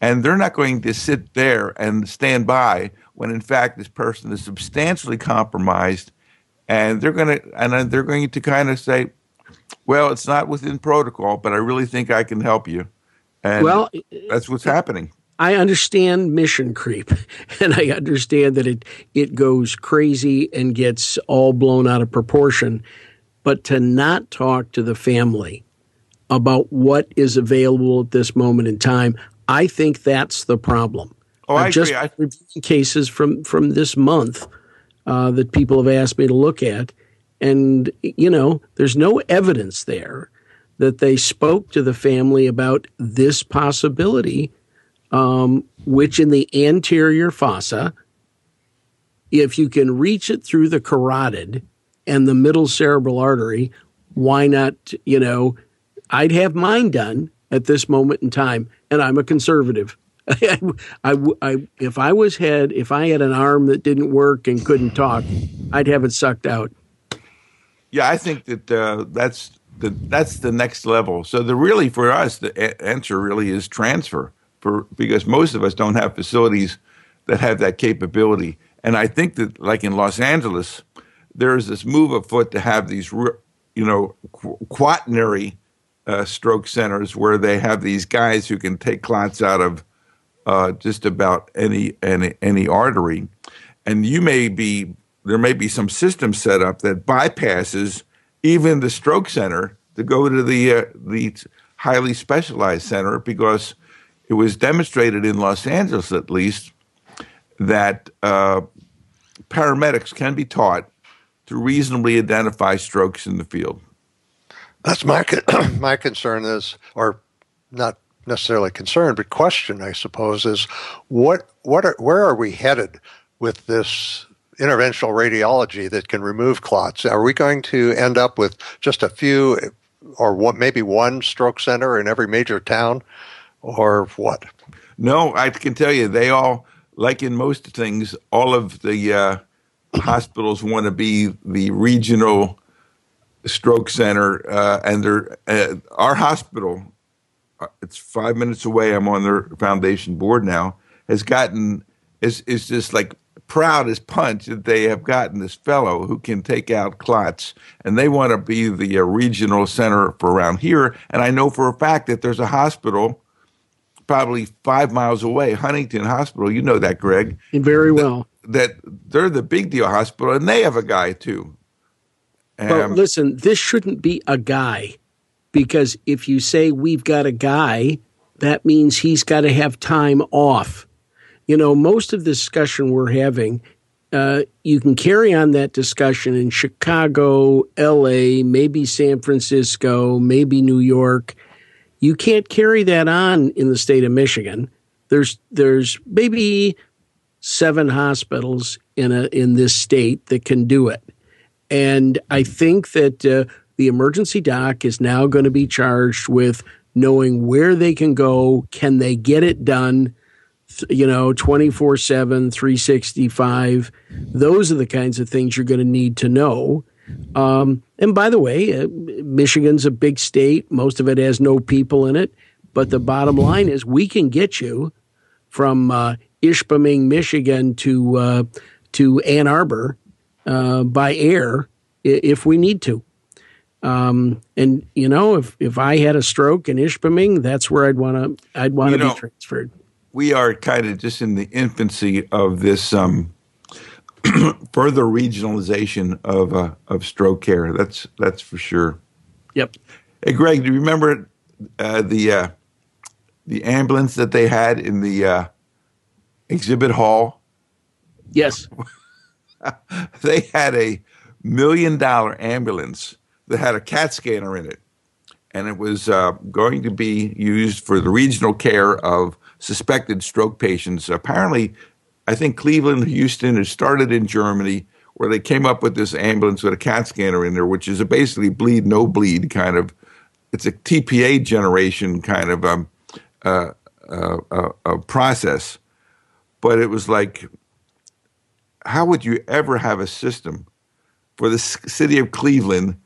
and they're not going to sit there and stand by when in fact this person is substantially compromised, and they're going to and they're going to kind of say, "Well, it's not within protocol, but I really think I can help you," and well, that's what's happening. I understand mission creep, [laughs] and I understand that it it goes crazy and gets all blown out of proportion. But to not talk to the family about what is available at this moment in time, I think that's the problem. Oh, I just agree. I- cases from from this month uh, that people have asked me to look at, and you know, there's no evidence there that they spoke to the family about this possibility um, which in the anterior fossa, if you can reach it through the carotid and the middle cerebral artery, why not? You know, I'd have mine done at this moment in time, and I'm a conservative. [laughs] I, I, I, if I was head, if I had an arm that didn't work and couldn't talk, I'd have it sucked out. Yeah, I think that uh, that's the that's the next level. So the really for us, the answer really is transfer for because most of us don't have facilities that have that capability. And I think that, like in Los Angeles, there is this move afoot to have these, you know, quaternary uh, stroke centers where they have these guys who can take clots out of uh, just about any, any any artery, and you may be there may be some system set up that bypasses even the stroke center to go to the uh, the highly specialized center because it was demonstrated in Los Angeles, at least, that uh, paramedics can be taught to reasonably identify strokes in the field. That's my [clears throat] my concern is, or not necessarily concern, but question, I suppose, is what what are, where are we headed with this interventional radiology that can remove clots? Are we going to end up with just a few, or what, maybe one stroke center in every major town? or what? No, I can tell you, they all, like in most things, all of the uh, hospitals want to be the regional stroke center, uh, and they're, uh, our hospital, uh, it's five minutes away. I'm on their foundation board now. Has gotten is is just like proud as punch that they have gotten this fellow who can take out clots, and they want to be the uh, regional center for around here. And I know for a fact that there's a hospital probably five miles away, Huntington Hospital. You know that, Greg. Very well. That, they're the big deal hospital, and they have a guy too. Um, but listen, this shouldn't be a guy because if you say we've got a guy, that means he's got to have time off. You know, most of the discussion we're having, uh, you can carry on that discussion in Chicago, LA, maybe San Francisco, maybe New York you can't carry that on in the state of Michigan. There's there's maybe seven hospitals in a in this state that can do it, and I think that uh, the emergency doc is now going to be charged with knowing where they can go. Can they get it done? You know, 24 7, 365. Those are the kinds of things you're going to need to know. Um, and by the way, uh, Michigan's a big state. Most of it has no people in it. But the bottom line is we can get you from uh, Ishpeming, Michigan to uh, to Ann Arbor uh, by air if we need to. Um, and you know, if if I had a stroke in Ishpeming, that's where I'd want to I'd want to be transferred. We are kind of just in the infancy of this um, [clears throat] further regionalization of uh, of stroke care. That's that's for sure. Yep. Hey, Greg, do you remember uh, the uh, the ambulance that they had in the uh, exhibit hall? Yes. [laughs] they had a million dollar ambulance that had a CAT scanner in it, and it was uh, going to be used for the regional care of suspected stroke patients. Apparently, I think Cleveland, Houston, it started in Germany, where they came up with this ambulance with a CAT scanner in there, which is a basically bleed no bleed kind of. It's a TPA generation kind of um, uh, uh, uh, process, but it was like, how would you ever have a system for the city of Cleveland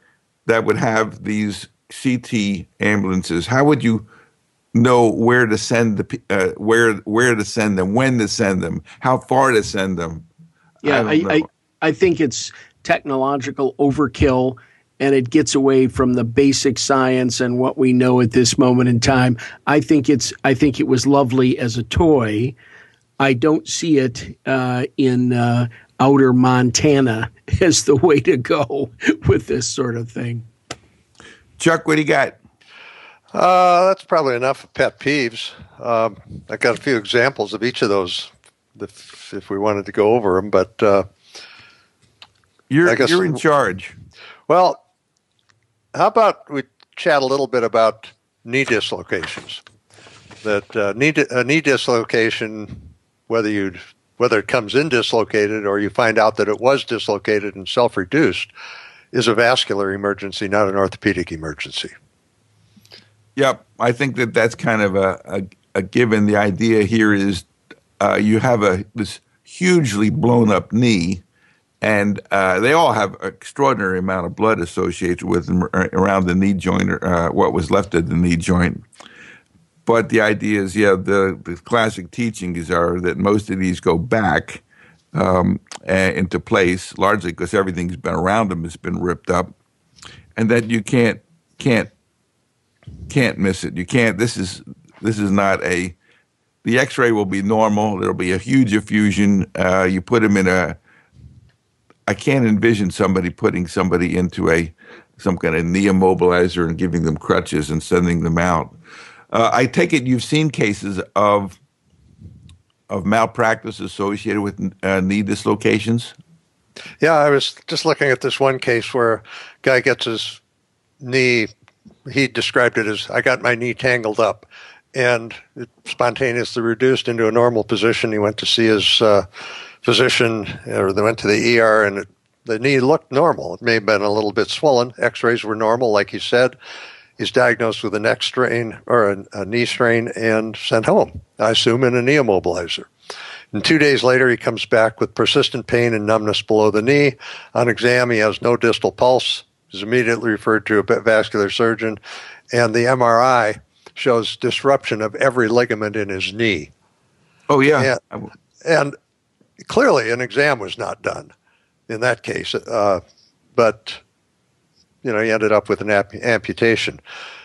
that would have these CT ambulances? How would you know where to send the uh, where where to send them, when to send them, how far to send them? Yeah, I I, I, I think it's technological overkill and it gets away from the basic science and what we know at this moment in time. I think it's I think it was lovely as a toy. I don't see it uh, in uh, outer Montana [laughs] as the way to go [laughs] with this sort of thing. Chuck, what do you got? Uh, that's probably enough pet peeves. Um, I got a few examples of each of those if, if we wanted to go over them, but uh, you're guess, you're in charge. Well, how about we chat a little bit about knee dislocations? That uh, knee a knee dislocation, whether you whether it comes in dislocated or you find out that it was dislocated and self-reduced, is a vascular emergency, not an orthopedic emergency. Yep, I think that that's kind of a, a, a given. The idea here is uh, you have a this hugely blown up knee, and uh, they all have extraordinary amount of blood associated with them around the knee joint, or uh, what was left of the knee joint. But the idea is, yeah, the, the classic teachings are that most of these go back um, into place, largely because everything's been around them has been ripped up, and that you can't can't can't miss it. You can't. This is this is not a. The X-ray will be normal. There'll be a huge effusion. Uh, you put them in a. I can't envision somebody putting somebody into a some kind of knee immobilizer and giving them crutches and sending them out. Uh, I take it you've seen cases of of malpractice associated with uh, knee dislocations. Yeah, I was just looking at this one case where a guy gets his knee he described it as I got my knee tangled up and it spontaneously reduced into a normal position. He went to see his uh, physician, or they went to the ER, and it, the knee looked normal. It may have been a little bit swollen. X rays were normal, like he said. He's diagnosed with a neck strain or a, a knee strain and sent home, I assume, in a knee immobilizer. And two days later, he comes back with persistent pain and numbness below the knee. On exam, he has no distal pulse is immediately referred to a vascular surgeon, and the MRI shows disruption of every ligament in his knee. Oh yeah, and, and clearly an exam was not done in that case, uh, but you know he ended up with an amputation.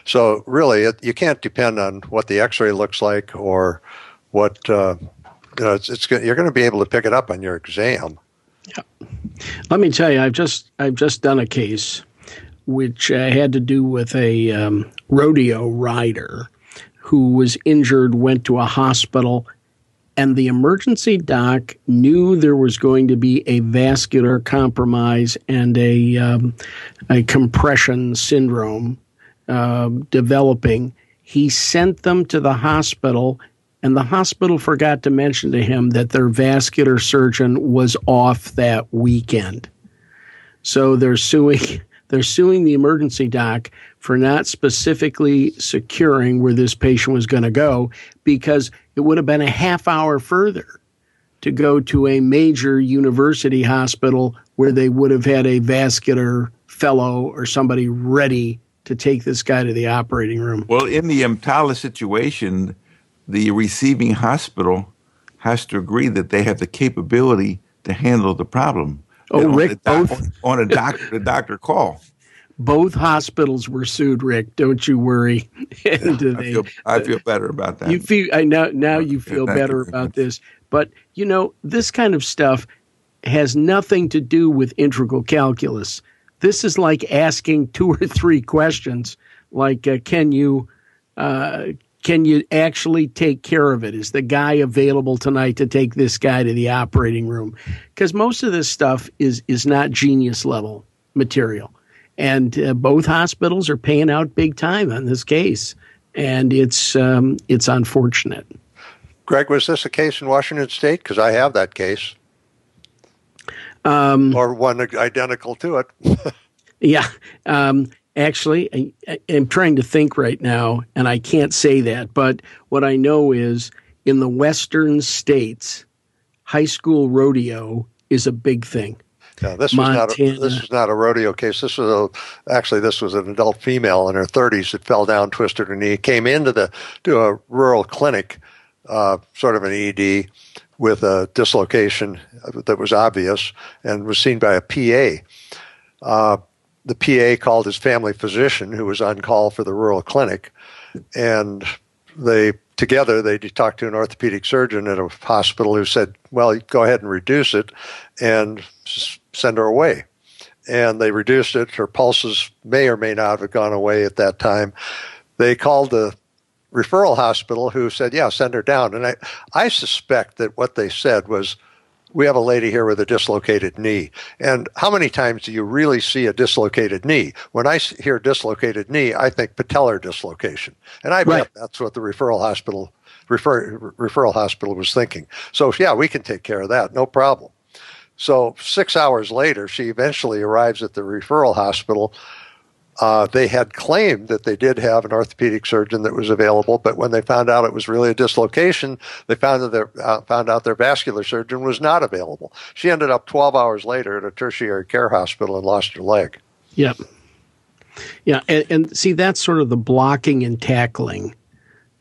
So really, it, you can't depend on what the X-ray looks like or what uh, you know. It's, it's you're going to be able to pick it up on your exam. Yeah. Let me tell you, I've just I've just done a case which uh, had to do with a um, rodeo rider who was injured, went to a hospital, and the emergency doc knew there was going to be a vascular compromise and a, um, a compression syndrome uh, developing. He sent them to the hospital, and the hospital forgot to mention to him that their vascular surgeon was off that weekend. So they're suing [laughs] they're suing the emergency doc for not specifically securing where this patient was going to go because it would have been a half hour further to go to a major university hospital where they would have had a vascular fellow or somebody ready to take this guy to the operating room. Well, in the EMTALA situation, the receiving hospital has to agree that they have the capability to handle the problem. Oh, Rick, both on a doctor to doctor call. Both hospitals were sued, Rick. Don't you worry. [laughs] and I, feel, I feel better about that. You feel I now now you feel better about this. But you know this kind of stuff. has nothing to do with integral calculus. This is like asking two or three questions, like uh, can you uh, can you actually take care of it? Is the guy available tonight to take this guy to the operating room? Because most of this stuff is is not genius level material, and uh, both hospitals are paying out big time on this case, and it's um, it's unfortunate. Greg, was this a case in Washington State? Because I have that case, um, or one identical to it. [laughs] yeah. Um, actually, I, am trying to think right now, and I can't say that. But what I know is in the western states, high school rodeo is a big thing. Yeah, this Montana. was not a, this was not a rodeo case. This was a actually this was an adult female in her 30s that fell down, twisted her knee, came into the to a rural clinic, uh, sort of an ED, with a dislocation that was obvious, and was seen by a PA. Uh, the PA called his family physician, who was on call for the rural clinic, and they together they talked to an orthopedic surgeon at a hospital who said, "Well, go ahead and reduce it, and send her away." And they reduced it. Her pulses may or may not have gone away at that time. They called the referral hospital, who said, "Yeah, send her down." And I, I suspect that what they said was we have a lady here with a dislocated knee. And how many times do you really see a dislocated knee? When I hear dislocated knee, I think patellar dislocation. And I bet that's what the referral hospital refer, referral hospital was thinking. So yeah, we can take care of that, no problem. So six hours later, she eventually arrives at the referral hospital uh, they had claimed that they did have an orthopedic surgeon that was available, but when they found out it was really a dislocation, they found that their, uh, found out their vascular surgeon was not available. She ended up 12 hours later at a tertiary care hospital and lost her leg. Yep. Yeah, and, and see that's sort of the blocking and tackling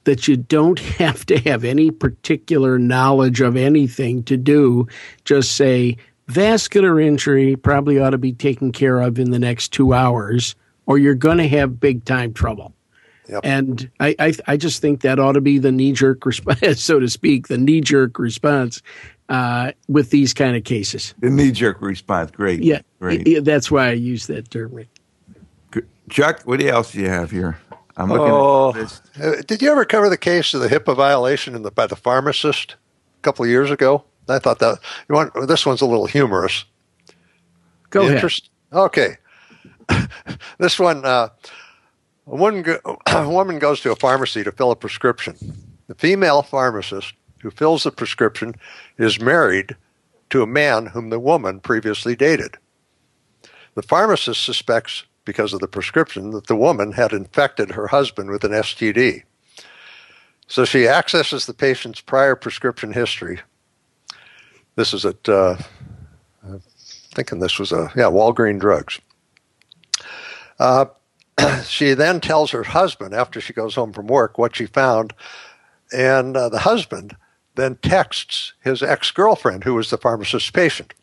that you don't [laughs] have to have any particular knowledge of anything to do. Just say vascular injury probably ought to be taken care of in the next two hours or you're going to have big time trouble. Yep. And I, I, I, just think that ought to be the knee jerk response, [laughs] so to speak, the knee jerk response uh, with these kind of cases. The knee jerk response, great. Yeah, great. Yeah, that's why I use that term. Chuck, what else do you have here? I'm looking oh, at this. Uh, did you ever cover the case of the HIPAA violation the, by the pharmacist a couple of years ago? I thought that you want this one's a little humorous. Go Interest, ahead. Okay. [laughs] this one, uh, a, woman go, [clears throat] a woman goes to a pharmacy to fill a prescription. The female pharmacist who fills the prescription is married to a man whom the woman previously dated. The pharmacist suspects, because of the prescription, that the woman had infected her husband with an STD. So she accesses the patient's prior prescription history. This is at, uh, I'm thinking this was a, yeah, Walgreen Drugs. Uh, [clears throat] she then tells her husband after she goes home from work what she found, and uh, the husband then texts his ex girlfriend, who was the pharmacist's patient.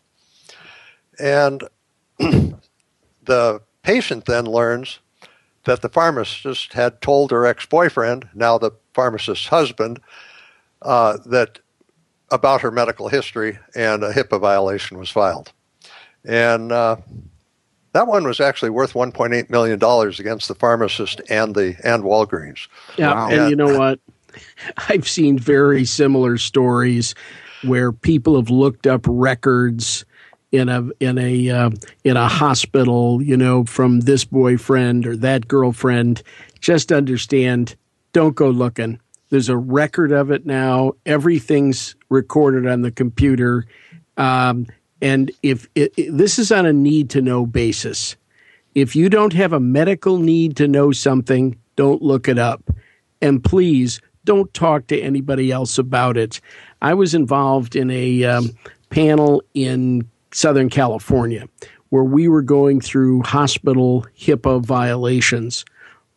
And [clears throat] the patient then learns that the pharmacist had told her ex boyfriend, now the pharmacist's husband, uh, that about her medical history, and a HIPAA violation was filed. And uh, that one was actually worth 1.8 million dollars against the pharmacist and the and Walgreens. Yeah, wow. and you know what? [laughs] I've seen very similar stories where people have looked up records in a in a uh, in a hospital, you know, from this boyfriend or that girlfriend. Just understand, don't go looking. There's a record of it now. Everything's recorded on the computer. Um, and if it, it, this is on a need to know basis, if you don't have a medical need to know something, don't look it up. And please don't talk to anybody else about it. I was involved in a um, panel in Southern California where we were going through hospital HIPAA violations.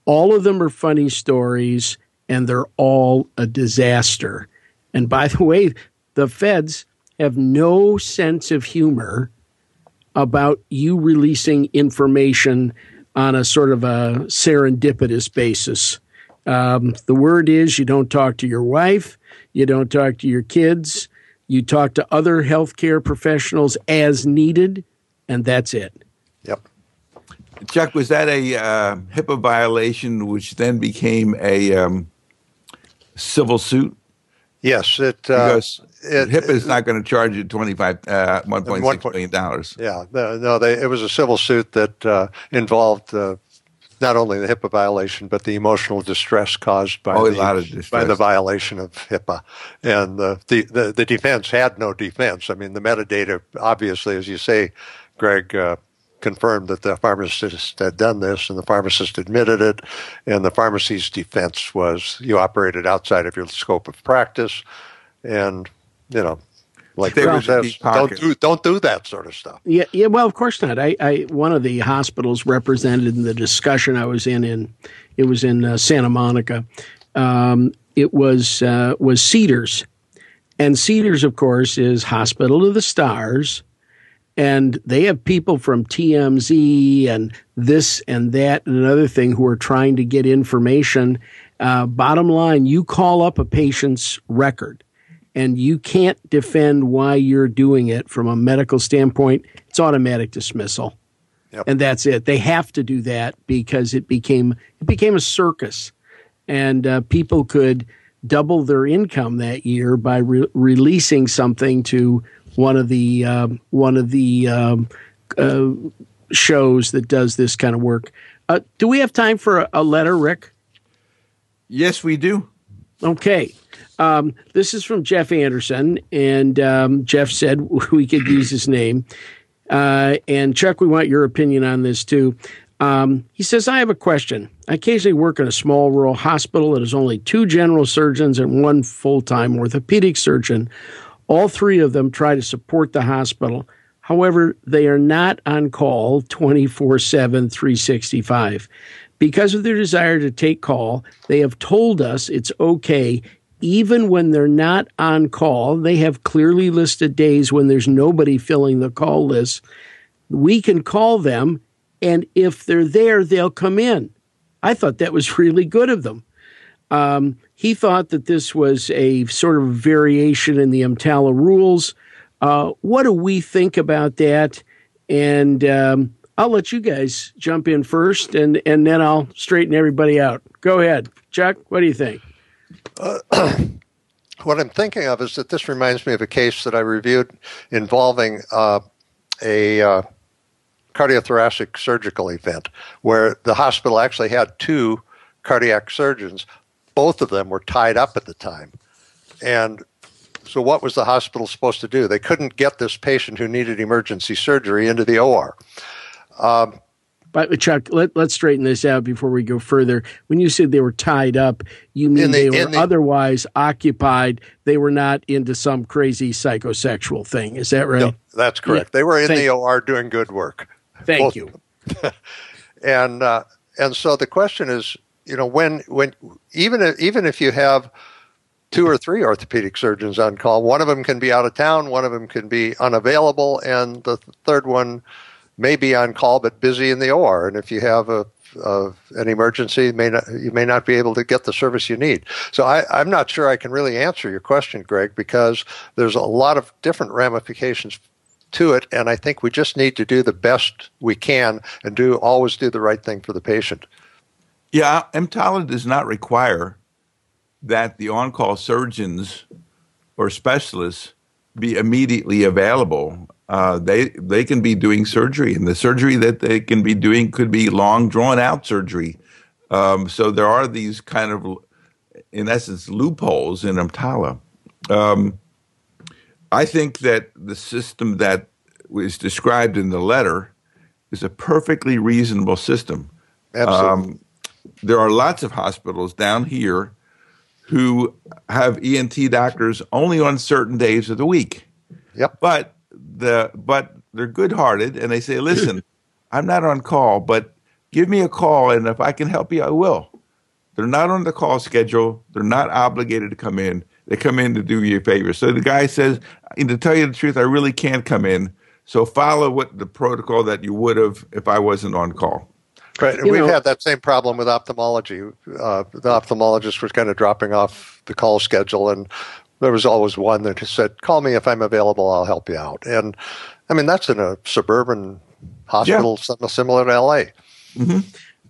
All of them are funny stories and they're all a disaster. And by the way, the feds have no sense of humor about you releasing information on a sort of a serendipitous basis. Um, the word is you don't talk to your wife, you don't talk to your kids, You talk to other healthcare professionals as needed, and that's it. Yep. Chuck, was that a uh, HIPAA violation, which then became a um, civil suit? Yes, it uh, because it, HIPAA is not going to charge you twenty five uh, one point six million dollars. Yeah, no, they, it was a civil suit that uh, involved uh, not only the HIPAA violation but the emotional distress caused by oh, the, by the violation of HIPAA, and the, the, the the defense had no defense. I mean, the metadata obviously, as you say, Greg. Uh, confirmed that the pharmacist had done this, and the pharmacist admitted it. And the pharmacy's defense was you operated outside of your scope of practice, and you know, like well, says, don't do don't do that sort of stuff. Yeah, yeah. Well, of course not. I, I one of the hospitals represented in the discussion I was in in it was in uh, Santa Monica. Um, it was uh, was Cedars, and Cedars, of course, is Hospital of the Stars and they have people from TMZ and this and that and another thing who are trying to get information. Uh, bottom line, you call up a patient's record and you can't defend why you're doing it from a medical standpoint, it's automatic dismissal. Yep. And that's it. They have to do that because it became it became a circus, and uh, people could double their income that year by re- releasing something to one of the um, one of the um, uh, shows that does this kind of work. Uh, do we have time for a, a, letter, Rick? Yes, we do. Okay. Um, this is from Jeff Anderson, and um, Jeff said [laughs] we could use his name. Uh, and Chuck, we want your opinion on this too. Um, he says, I have a question. I occasionally work in a small rural hospital that has only two general surgeons and one full time orthopedic surgeon. All three of them try to support the hospital. However, they are not on call 24 7, 365. Because of their desire to take call, they have told us it's okay even when they're not on call. They have clearly listed days when there's nobody filling the call list. We can call them, and if they're there, they'll come in. I thought that was [laughs] really good of them. Um, he thought that this was a sort of variation in the EMTALA rules. Uh, what do we think about that? And um, I'll let you guys jump in first, and, and then I'll straighten everybody out. Go ahead, Chuck. What do you think? Uh, [clears throat] what I'm thinking of is that this reminds me of a case that I reviewed involving uh, a uh, cardiothoracic surgical event where the hospital actually had two cardiac surgeons both of them were tied up at the time. And so, what was the hospital supposed to do? They couldn't get this patient who needed emergency surgery into the OR. Um, but Chuck, let, let's straighten this out before we go further. When you said they were tied up, you mean the, they were the, otherwise occupied. They were not into some crazy psychosexual thing. Is that right? No, that's correct. Yeah. They were in Thank the OR doing good work. Thank you. [laughs] and uh, and so the question is, you know, when when even if, even if you have two or three orthopedic surgeons on call, one of them can be out of town, one of them can be unavailable, and the third one may be on call but busy in the OR. And if you have a an emergency, you may not you may not be able to get the service you need. So I, I'm not sure I can really answer your question, Greg, because there's a lot of different ramifications to it, and I think we just need to do the best we can and do always do the right thing for the patient. Yeah, EMTALA does not require that the on call surgeons or specialists be immediately available. Uh, they they can be doing surgery, and the surgery that they can be doing could be long, drawn out surgery. Um, so there are these kind of, in essence, loopholes in EMTALA. Um, I think that the system that was described in the letter is a perfectly reasonable system. Absolutely. Um, there are lots of hospitals down here who have ENT doctors only on certain days of the week. Yep. But the but they're good-hearted and they say, "Listen, [laughs] I'm not on call, but give me a call and if I can help you, I will." They're not on the call schedule. They're not obligated to come in. They come in to do you a favor. So the guy says, "To tell you the truth, I really can't come in. So follow what the protocol that you would have if I wasn't on call." Right. We've know, had that same problem with ophthalmology. Uh, the ophthalmologist was kind of dropping off the call schedule, and there was always one that said, "Call me if I'm available. I'll help you out." And I mean, that's in a suburban hospital yeah. similar to LA. Mm-hmm.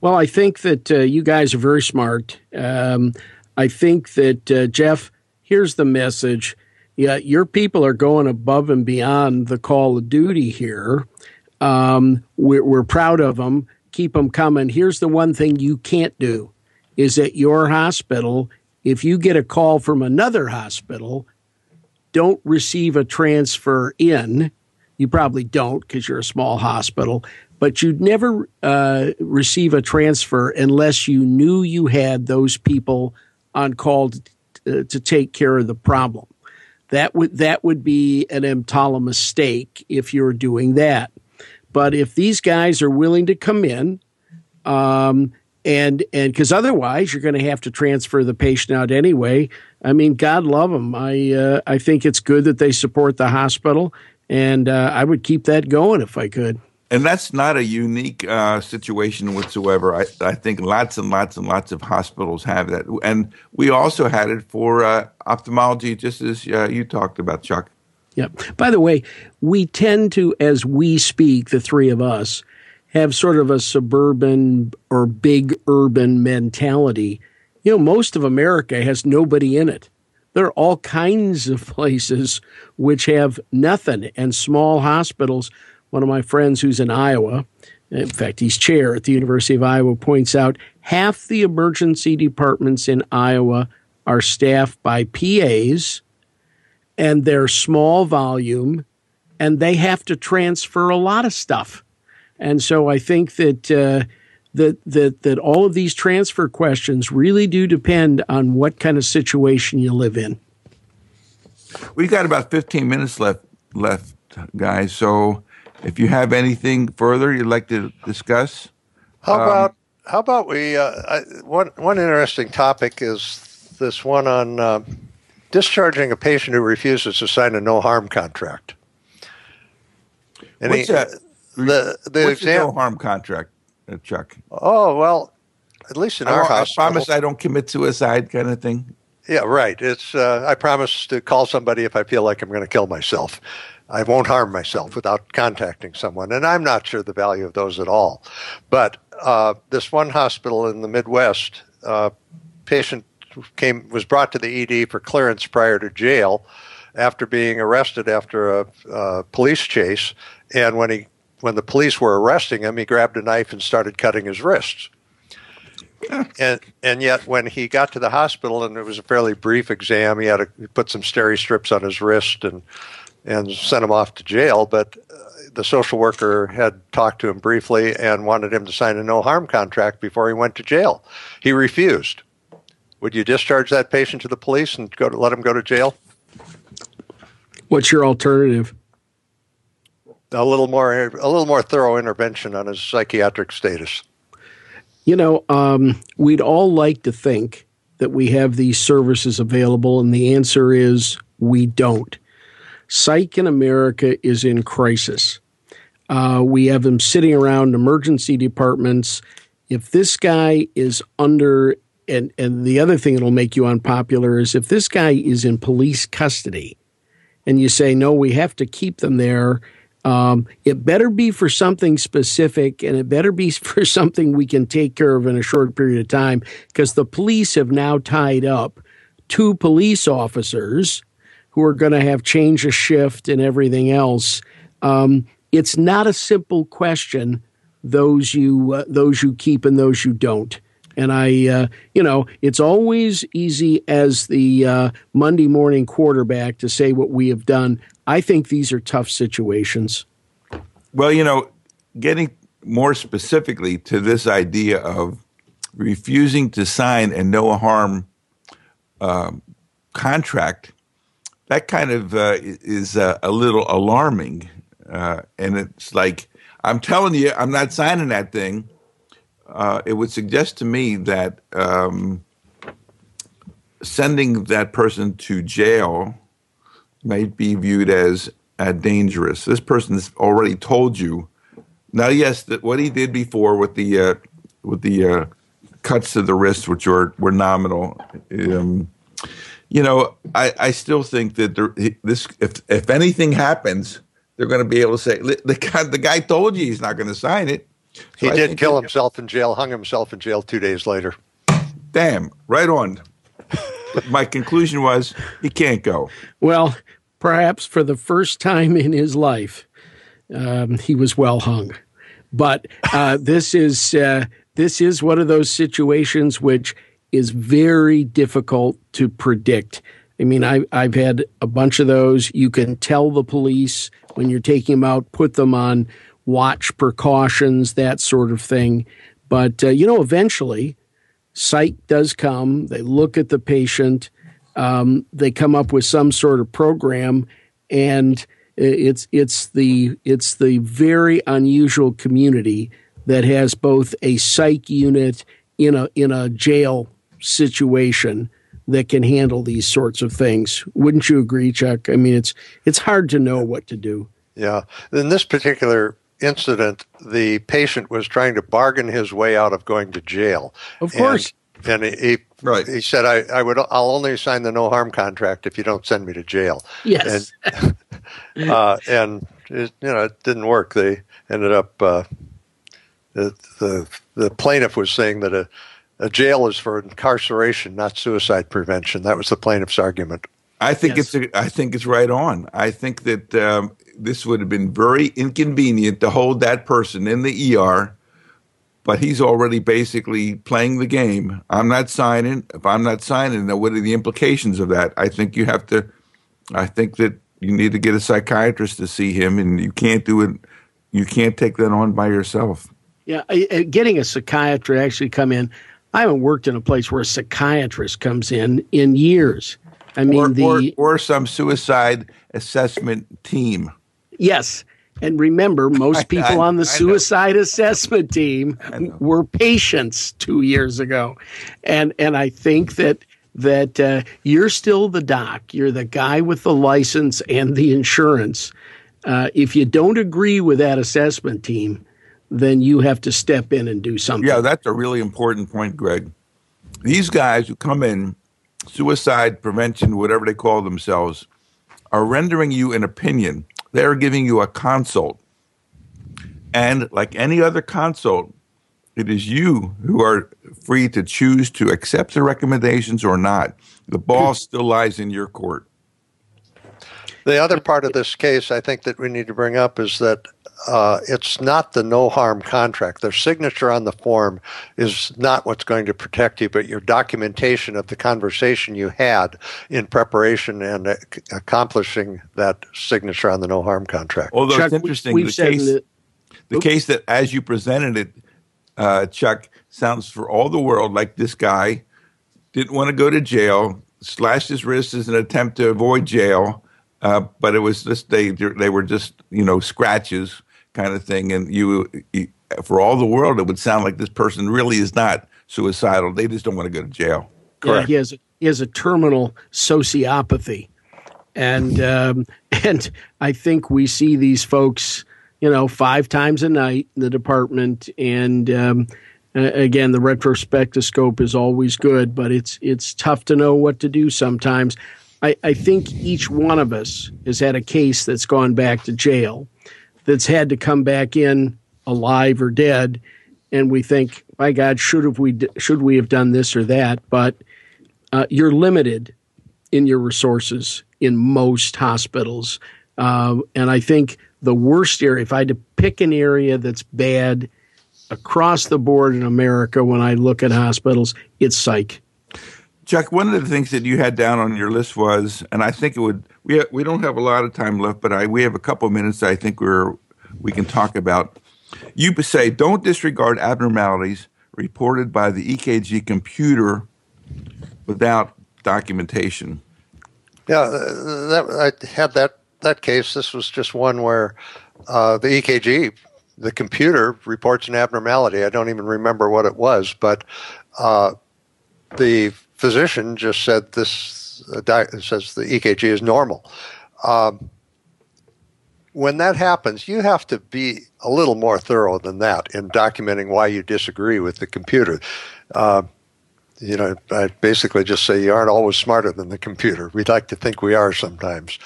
Well, I think that uh, you guys are very smart. Um, I think that uh, Jeff, here's the message. Yeah, your people are going above and beyond the call of duty here. Um, we're, we're proud of them. Keep them coming. Here's the one thing you can't do: is at your hospital if you get a call from another hospital, don't receive a transfer in. You probably don't because you're a small hospital, but you'd never uh, receive a transfer unless you knew you had those people on call to, uh, to take care of the problem. That would that would be an EMTALA mistake if you're doing that. But if these guys are willing to come in, um, and and because otherwise you're going to have to transfer the patient out anyway. I mean, God love them. I uh, I think it's good that they support the hospital, and uh, I would keep that going if I could. And that's not a unique uh, situation whatsoever. I, I think lots and lots and lots of hospitals have that, and we also had it for uh, ophthalmology, just as uh, you talked about, Chuck. Yeah. By the way, we tend to, as we speak, the three of us, have sort of a suburban or big urban mentality. You know, most of America has nobody in it. There are all kinds of [laughs] places which have nothing and small hospitals. One of my friends who's in Iowa, in fact, he's chair at the University of Iowa, points out half the emergency departments in Iowa are staffed by PAs and they're small volume and they have to transfer a lot of stuff. And so I think that uh, that that that all of these transfer questions really do depend on what kind of situation you live in. We've got about 15 minutes left left, guys. So if you have anything further you'd like to discuss, how um, about how about we? Uh, I, one one interesting topic is this one on uh, discharging a patient who refuses to sign a no harm contract. And what's he, that? The the What's no harm contract, uh, Chuck? Oh well, at least in I, our hospital, I promise I don't commit suicide, kind of thing. Yeah, right. It's uh, I promise to call somebody if I feel like I'm going to kill myself. I won't harm myself without contacting someone, and I'm not sure the value of those at all. But uh, this one hospital in the Midwest, uh, patient came was brought to the ED for clearance prior to jail after being arrested after a, a police chase, and when he when the police were arresting him, he grabbed a knife and started cutting his wrists. and and yet when he got to the hospital and it was a fairly brief exam, he had to put some steri strips on his wrist and and sent him off to jail. But uh, the social worker had talked to him briefly and wanted him to sign a no harm contract before he went to jail. He refused. Would you discharge that patient to the police and go to let him go to jail? What's your alternative? A little more a little more thorough intervention on his psychiatric status. You know, um, we'd all like to think that we have these services available, and the answer is we don't. Psych in America is in crisis. Uh, we have them sitting around emergency departments. If this guy is under, and, and the other thing that'll make you unpopular is if this guy is in police custody and you say, no, we have to keep them there um, it better be for something specific and it better be [laughs] for something we can take care of in a short period of time because the police have now tied up two police officers who are going to have change of shift and everything else. Um, it's not a simple question. Those you uh, those you keep and those you don't. And I, uh, you know, it's always easy as the uh, Monday morning quarterback to say what we have done. I think these are tough situations. Well, you know, getting more specifically to this idea of refusing to sign a no harm uh, contract, that kind of uh, is uh, a little alarming. Uh, and it's like, I'm telling you, I'm not signing that thing. Uh, it would suggest to me that um, sending that person to jail might be viewed as uh, dangerous. This person's already told you. Now, yes, that what he did before with the uh, with the uh, cuts to the wrist, which were were nominal, um, you know, I, I still think that there, this if if anything happens, they're going to be able to say the guy the guy told you he's not going to sign it. So he I did kill himself in jail, hung himself in jail two days later. Damn, right on. my conclusion was he can't go. Well, perhaps for the first time in his life, um, he was well hung. But uh, [laughs] this is uh, this is one of those situations which is very difficult to predict. I mean, I, I've had a bunch of those. You can tell the police when you're taking them out, put them on watch precautions, that sort of thing. But, uh, you know, eventually, psych does come. They look at the patient, um, they come up with some sort of program, and it's it's the it's the very unusual community that has both a psych unit in a in a jail situation that can handle these sorts of things. Wouldn't you agree, Chuck? I mean, it's it's hard to know what to do. Yeah. In this particular incident, the patient was trying to bargain his way out of going to jail. Of course. And, and he right. he said, I, I would I'll only sign the no harm contract if you don't send me to jail. Yes. And, [laughs] uh, and it, you know, it didn't work. They ended up uh, the, the the plaintiff was saying that a a jail is for incarceration, not suicide prevention. That was the plaintiff's argument. I think yes. it's I think it's right on. I think that um, this would have been very inconvenient to hold that person in the ER, but he's already basically playing the game. I'm not signing. If I'm not signing, then what are the implications of that? I think you have to. I think that you need to get a psychiatrist to see him, and you can't do it. You can't take that on by yourself. Yeah, uh, getting a psychiatrist actually come in. I haven't worked in a place where a psychiatrist comes in in years. I mean, or, the or, or some suicide assessment team. Yes, and remember, most [laughs] people I, I, on the suicide assessment team were patients two years ago, and and I think that that uh, you're still the doc. You're the guy with the license and the insurance. Uh, if you don't agree with that assessment team, then you have to step in and do something. Yeah, that's a really important point, Greg. These guys who come in, suicide prevention, whatever they call themselves, are rendering you an opinion. They're giving you a consult. And like any other consult, it is you who are free to choose to accept the recommendations or not. The ball still lies in your court. The other part of this case I think that we need to bring up is that uh, it's not the no harm contract. Their signature on the form is not what's going to protect you, but your documentation of the conversation you had in preparation and uh, accomplishing that signature on the no harm contract. Although Chuck, it's interesting, the case, that, the case that as you presented it, uh, Chuck, sounds for all the world like this guy didn't want to go to jail, slashed his wrist as an attempt to avoid jail. Uh, but it was just they they were just you know scratches kind of thing. And you, you, for all the world, it would sound like this person really is not suicidal. They just don't want to go to jail. Correct. Yeah, he has he has a terminal sociopathy, and um, [laughs] and I think we see these folks, you know, five times a night in the department, and um, again, the retrospectoscope is always good, but it's it's tough to know what to do sometimes. I, I think each one of us has had a case that's gone back to jail that's had to come back in alive or dead, and we think, by God, should have we should we have done this or that? But uh, you're limited in your resources in most hospitals, uh, and I think the worst area, if I had to pick an area that's bad across the board in America, when I look at hospitals, it's psych. Chuck, one of the things that you had down on your list was, and I think it would. We we don't have a lot of time left, but I we have a couple minutes. I think we're we can talk about. You say don't disregard abnormalities reported by the EKG computer without documentation. Yeah, uh, that, I had that that case. This was just one where uh, the EKG, the computer reports an abnormality. I don't even remember what it was, but uh, the physician just said this uh, di- says the EKG is normal. Um, when that happens, you have to be a little more thorough than that in documenting why you disagree with the computer. Uh, you know, I basically just say you aren't always smarter than the computer. We'd like to think we are sometimes.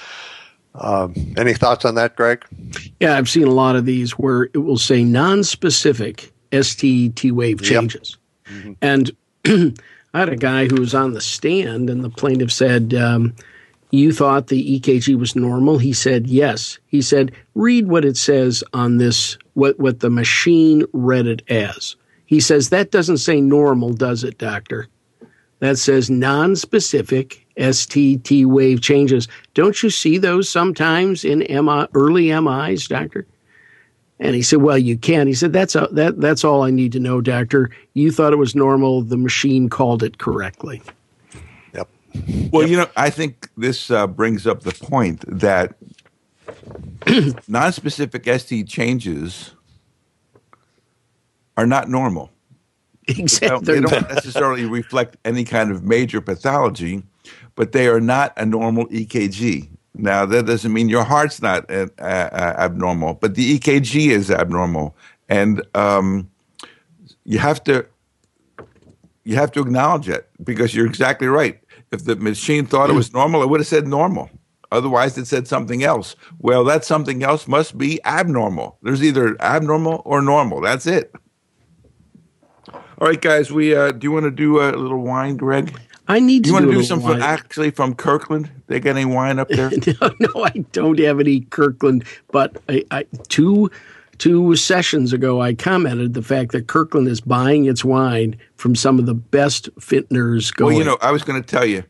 Um, any thoughts on that, Greg? Yeah, I've seen a lot of these where it will say non-specific STT wave changes, yep. mm-hmm. and [clears throat] I had a guy who was on the stand, and the plaintiff said, um, "You thought the EKG was normal?" He said, "Yes." He said, "Read what it says on this. What what the machine read it as." He says, "That doesn't say normal, does it, doctor?" That says non-specific STT wave changes. Don't you see those sometimes in MI, early MIs, doctor? And he said, "Well, you can." He said, "That's a, that that's all I need to know, doctor. You thought it was normal. The machine called it correctly." Yep. Well, yep. you know, I think this uh, brings up the point that [clears throat] non-specific ST changes are not normal. Exactly. They don't, they don't necessarily reflect any kind of major pathology, but they are not a normal EKG. Now, that doesn't mean your heart's not uh, uh, abnormal, but the EKG is abnormal, and um, you have to you have to acknowledge it because you're exactly right. If the machine thought it was normal, it would have said normal. Otherwise, it said something else. Well, that something else must be abnormal. There's either abnormal or normal. That's it. All right, guys. We uh, do you want to do a little wine, Greg? I need to. You want to do, do some from, actually from Kirkland? They got any wine up there? [laughs] no, no, I don't have any Kirkland. But I, I, two two sessions ago, I commented the fact that Kirkland is buying its wine from some of the best vintners going. Well, you know, I was going to tell you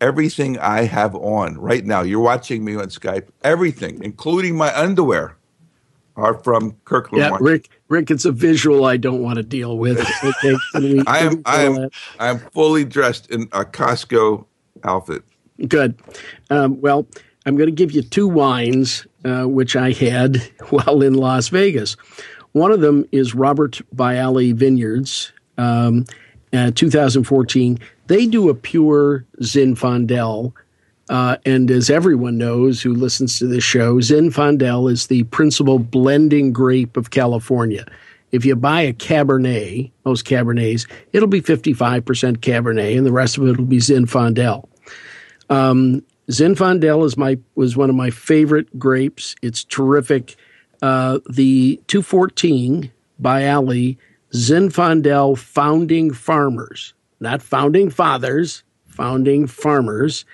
everything I have on right now. You're watching me on Skype. Everything, including my underwear, are from Kirkland. Yeah, Rick. Rick, it's a visual I don't want to deal with. [laughs] Okay, we, I am. I am. I am fully dressed in a Costco outfit. Good. Um, well, I'm going to give you two wines uh, which I had [laughs] while in Las Vegas. One of them is Robert Biale Vineyards, um, uh, 2014. They do a pure Zinfandel uh, and as everyone knows who listens to this show, Zinfandel is the principal blending grape of California. If you buy a Cabernet, most Cabernets, it'll be 55% Cabernet, and the rest of it will be Zinfandel. Um, Zinfandel is my was one of my favorite grapes. It's terrific. Uh, the 214 Biale Zinfandel Founding Farmers, not founding fathers, founding farmers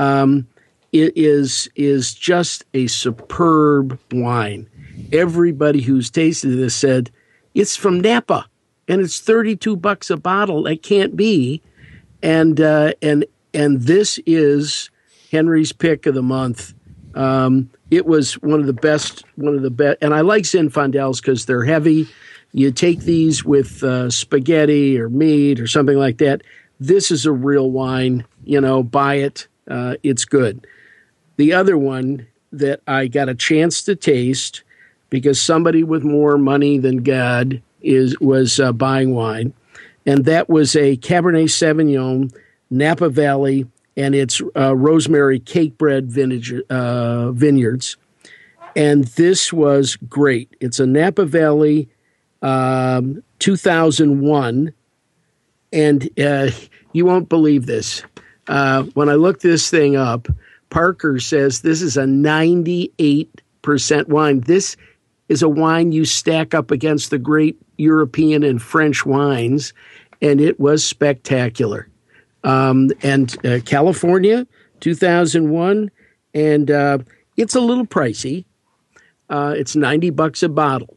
um, it is is just a superb wine. Everybody who's tasted this said it's from Napa, and it's thirty two bucks a bottle. It can't be, and uh, and and this is Henry's pick of the month. Um, it was one of the best, one of the best, and I like Zinfandels because they're heavy. You take these with uh, spaghetti or meat or something like that. This is a real wine. You know, buy it uh, it's good. The other one that I got a chance to taste because somebody with more money than God is was uh, buying wine, and that was a Cabernet Sauvignon Napa Valley, and it's uh, Rosemary Cakebread vintage, uh, vineyards, and this was great. It's a Napa Valley, um, 2001, and uh, you won't believe this. Uh, when I looked this thing up, Parker says this is a 98% wine. This is a wine you stack up against the great European and French wines, and it was spectacular. Um, and uh, California, 2001, and uh, it's a little pricey. Uh, it's 90 bucks a bottle.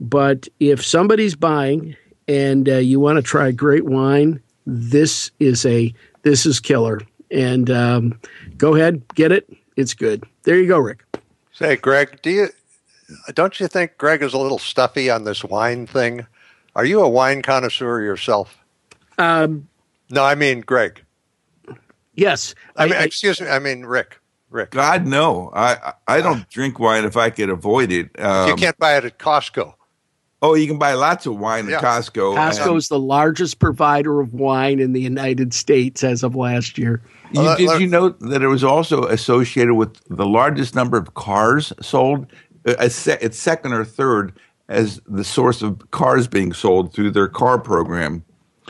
But if somebody's buying and uh, you want to try a great wine, this is a this is killer. And um, go ahead, get it. It's good. There you go, Rick. Say, Greg, do you don't you think Greg is a little stuffy on this wine thing? Are you a wine connoisseur yourself? Um, no, I mean Greg. Yes. I, I mean, excuse me. I mean Rick. Rick. God no. I I don't drink wine if I could avoid it. Um, you can't buy it at Costco. Oh, you can buy lots of wine yeah. at Costco. Costco is the largest provider of wine in the United States as of last year. You, well, did you know that it was also associated with the largest number of cars sold? Uh, it's second or third as the source of cars being sold through their car program.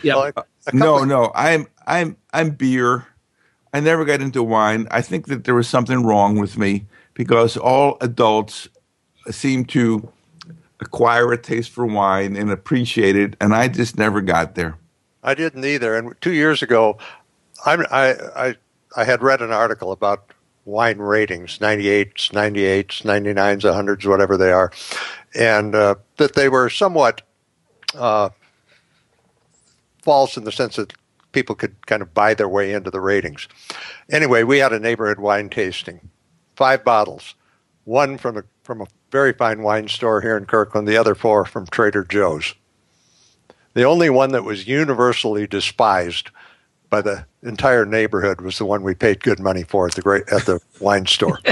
Yeah. Well, a- a couple No, no, I'm I'm I'm beer. I never got into wine. I think that there was something wrong with me because all adults seem to acquire a taste for wine and appreciate it, and I just never got there. I didn't either. And two years ago, I, I, I had read an article about wine ratings 98s, 98s, 99s, 100s, whatever they are, and uh, that they were somewhat uh, false in the sense that people could kind of buy their way into the ratings. Anyway, we had a neighborhood wine tasting, five bottles, one from a, from a very fine wine store here in Kirkland, the other four from Trader Joe's. The only one that was universally despised by the entire neighborhood was the one we paid good money for at the great at the [laughs] wine store. [laughs]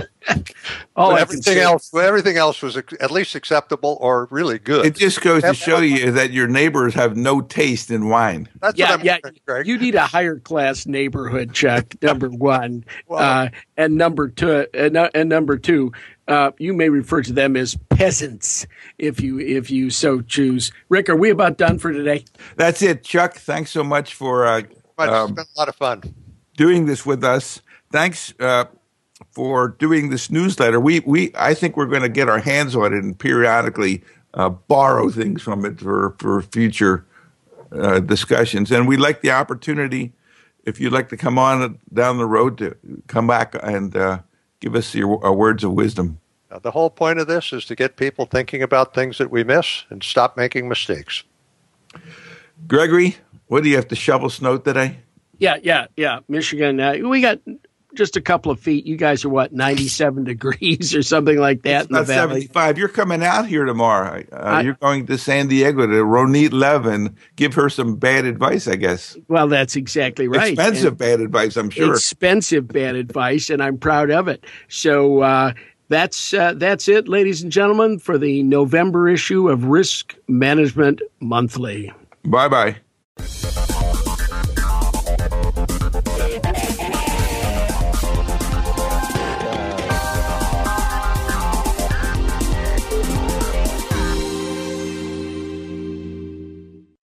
All But I can everything else, everything else was at least acceptable or really good. It just goes to show you that your neighbors have no taste in wine. That's yeah, what I'm yeah. wondering, Greg. You need a higher class neighborhood, Chuck. Number [laughs] one, Wow. uh, and number two, and, uh, and number two, uh, you may refer to them as peasants if you if you so choose. Rick, are we about done for today? That's it, Chuck. Thanks so much for uh, But um, it's been a lot of fun. doing this with us. Thanks uh, for doing this newsletter. We we I think we're going to get our hands on it and periodically uh, borrow things from it for for future uh, discussions. And we'd like the opportunity, if you'd like to come on down the road, to come back and uh, give us your uh, words of wisdom. Now, the whole point of this is to get people thinking about things that we miss and stop making mistakes. Gregory, what do you have to shovel snow today? Yeah, yeah, yeah. Michigan, uh, we got just a couple of feet. You guys are what ninety seven [laughs] degrees or something like that It's in the not valley. 75. You're coming out here tomorrow. Uh, I- you're going to San Diego to Ronit Levin. Give her some bad advice, I guess. Well, that's exactly right. Expensive And- bad advice, I'm sure. expensive bad advice, and I'm proud of it. So uh, that's uh, that's it, ladies and gentlemen, for the November issue of Risk Management Monthly. Bye bye.